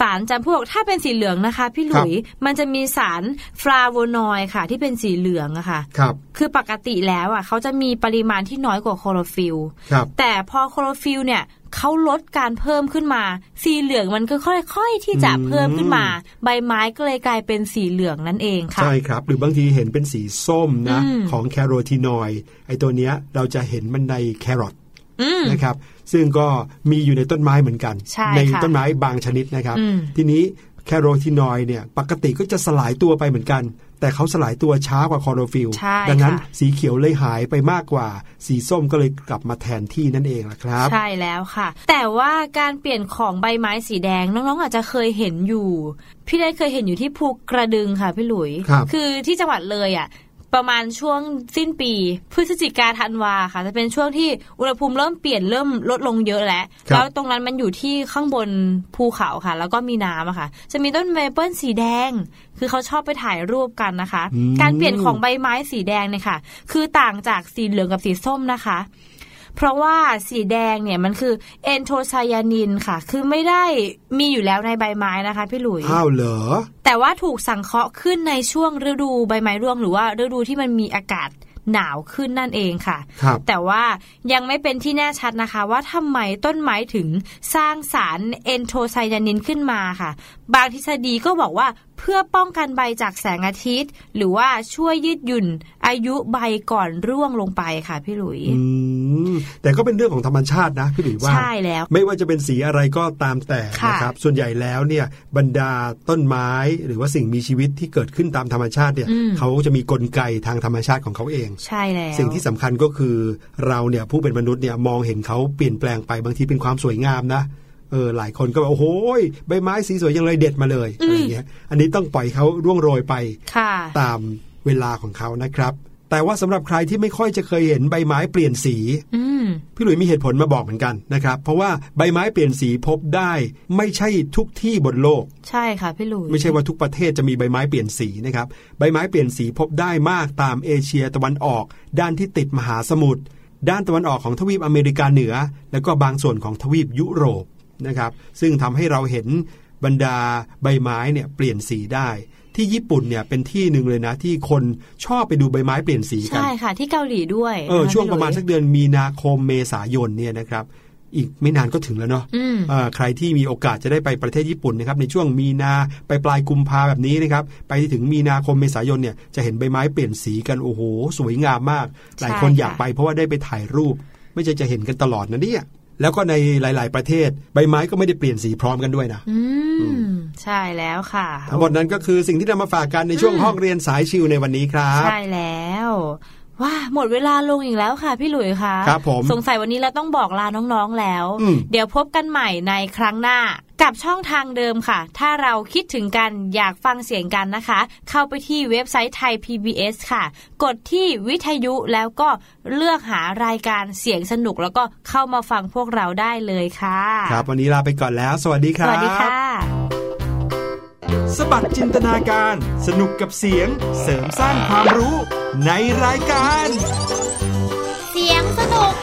สารจำพวกถ้าเป็นสีเหลืองนะคะ พี่หลุยมันจะมีสารฟลาโวนอยด์ค่ะ ที่เป็นสีเหลืองอะค่ะครับ คือปกติแล้วอะเขาจะมีปริมาณที่น้อยกว่าคลอโรฟิลล์ครับแต่พอคลอโรฟิลล์เนี่ยเขาลดการเพิ่มขึ้นมา สีเหลืองมันก็ค่อย ๆ ที่จะอืมเพิ่มขึ้นมา ใบไม้ก็เลยกลายเป็นสีเหลืองนั่นเองค่ะ ใช่ครับ หรือบางทีเห็นเป็นสีส้มนะอืมของแคโรทีนอยด์ไอตัวเนี้ยเราจะเห็นมันในแครอทอืมนะครับ ซึ่งก็มีอยู่ในต้นไม้เหมือนกันใช่ในค่ะต้นไม้บางชนิดนะครับอืมทีนี้แคโรทีนอยด์เนี่ยปกติก็จะสลายตัวไปเหมือนกัน แต่เขาสลายตัวช้ากว่าคลอโรฟิลล์ใช่ดังนั้นค่ะสีเขียวเลยหายไปมากกว่า สีส้มก็เลยกลับมาแทนที่นั่นเองล่ะครับ ใช่แล้วค่ะ แต่ว่าการเปลี่ยนของใบไม้สีแดงน้องๆอาจจะเคยเห็นอยู่ พี่ได้เคยเห็นอยู่ที่ภูกระดึงค่ะพี่หลุยครับคือที่จังหวัดเลยอะ ประมาณช่วงสิ้นปี พฤศจิกาธันวาค่ะ จะเป็นช่วงที่อุณหภูมิเริ่มเปลี่ยนเริ่มลดลงเยอะแล้วครับแล้วตรงนั้นมันอยู่ที่ข้างบนภูเขาค่ะ แล้วก็มีน้ำอะค่ะ จะมีต้นเมเปิลสีแดง คือเขาชอบไปถ่ายรูปกันนะคะอืมการเปลี่ยนของใบไม้สีแดงเนี่ยค่ะ คือต่างจากสีเหลืองกับสีส้มนะคะ เพราะว่าสีแดงเนี่ยมันคือเอนโทไซยานินค่ะ คือไม่ได้มีอยู่แล้วในใบไม้นะคะพี่หลุยอ้าวเหรอ แต่ว่าถูกสังเคราะห์ขึ้นในช่วงฤดูใบไม้ร่วงหรือว่าฤดูที่มันมีอากาศหนาวขึ้นนั่นเองค่ะครับแต่ว่ายังไม่เป็นที่แน่ชัดนะคะ ว่าทำไมต้นไม้ถึงสร้างสารเอนโทไซยานินขึ้นมาค่ะ บางทฤษฎีก็บอกว่า เพื่อป้องกันใบจากแสงอาทิตย์ หรือว่าช่วยยืดหยุ่น อายุใบก่อนร่วงลงไปค่ะพี่หลุยอืมแต่ก็เป็นเรื่องของธรรมชาตินะพี่หลุยว่าใช่แล้ว ไม่ว่าจะเป็นสีอะไรก็ตามแต่ค่ะนะครับ ส่วนใหญ่แล้วเนี่ยบรรดาต้นไม้หรือว่าสิ่งมีชีวิตที่เกิดขึ้นตามธรรมชาติเนี่ยอืมเขาจะมีกลไกทางธรรมชาติของเขาเอง ใช่แล้วสิ่งที่สำคัญก็คือเราเนี่ยผู้เป็นมนุษย์เนี่ยมองเห็นเขาเปลี่ยนแปลงไปบางทีเป็นความสวยงามนะ เออหลายคนก็แบบโอ้โหยใบไม้สีสวยยังเลยเด็ดมาเลยอะไรอย่างเงี้ย อันนี้ต้องปล่อยเขาร่วงโรยไปค่ะตามเวลาของเขานะครับ แต่ว่าสำหรับใครที่ไม่ค่อยจะเคยเห็นใบไม้เปลี่ยนสีอืมพี่หลุยมีเหตุผลมาบอกเหมือนกันนะครับ เพราะว่าใบไม้เปลี่ยนสีพบได้ไม่ใช่ทุกที่บนโลก ใช่ค่ะพี่หลุยไม่ใช่ว่าทุกประเทศจะมีใบไม้เปลี่ยนสีนะครับใบไม้เปลี่ยนสีพบได้มากตามเอเชียตะวันออก ด้านที่ติดมหาสมุทรด้านตะวันออกของทวีปอเมริกาเหนือ แล้วก็บางส่วนของทวีปยุโรป นะครับ ซึ่งทำให้เราเห็นบรรดาใบไม้เนี่ยเปลี่ยนสีได้ที่ญี่ปุ่นเนี่ยเป็นที่หนึ่งเลยนะที่คนชอบไปดูใบไม้เปลี่ยนสีกันใช่ค่ะ ที่เกาหลีด้วยเออนะคะช่วงประมาณพี่หสัลุกยเดือนมีนาคมเมษายนเนี่ยนะครับ อีกไม่นานก็ถึงแล้วเนาะอืมอ่าใครที่มีโอกาสจะได้ไปประเทศญี่ปุ่นนะครับ ในช่วงมีนาไปปลายกุมภาแบบนี้นะครับ ไปถึงมีนาคมเมษายนเนี่ยจะเห็นใบไม้เปลี่ยนสีกันโอ้โห สวยงามมาก หลายคนใช่ค่ะอยากไปเพราะว่าได้ไปถ่ายรูป ไม่ใช่จะเห็นกันตลอดนะเนี่ย แล้วก็ในหลาย ๆ ประเทศ ใบไม้ก็ไม่ได้เปลี่ยนสีพร้อมกันด้วยนะอืมใช่แล้วค่ะ ทั้งหมดนั้นก็คือสิ่งที่นำมาฝากกันในช่วงห้องเรียนสายชิวในวันนี้ครับ ใช่แล้ว ว่าหมดเวลาลงอีกแล้วค่ะ พี่หลุยค่ะครับผมสงสัยวันนี้เราต้องบอกลาน้องๆแล้วอืมเดี๋ยวพบกันใหม่ในครั้งหน้ากับช่องทางเดิมค่ะ ถ้าเราคิดถึงกันอยากฟังเสียงกันนะคะ เข้าไปที่เว็บไซต์ไทย PBS ค่ะ กดที่วิทยุแล้วก็เลือกหารายการเสียงสนุก แล้วก็เข้ามาฟังพวกเราได้เลยค่ะ ครับวันนี้ลาไปก่อนแล้ว สวัสดีคสรับวัสดีค่ะ สบัดจินตนาการ สนุกกับเสียง เสริมสร้างความรู้ ในรายการ เสียงสนุก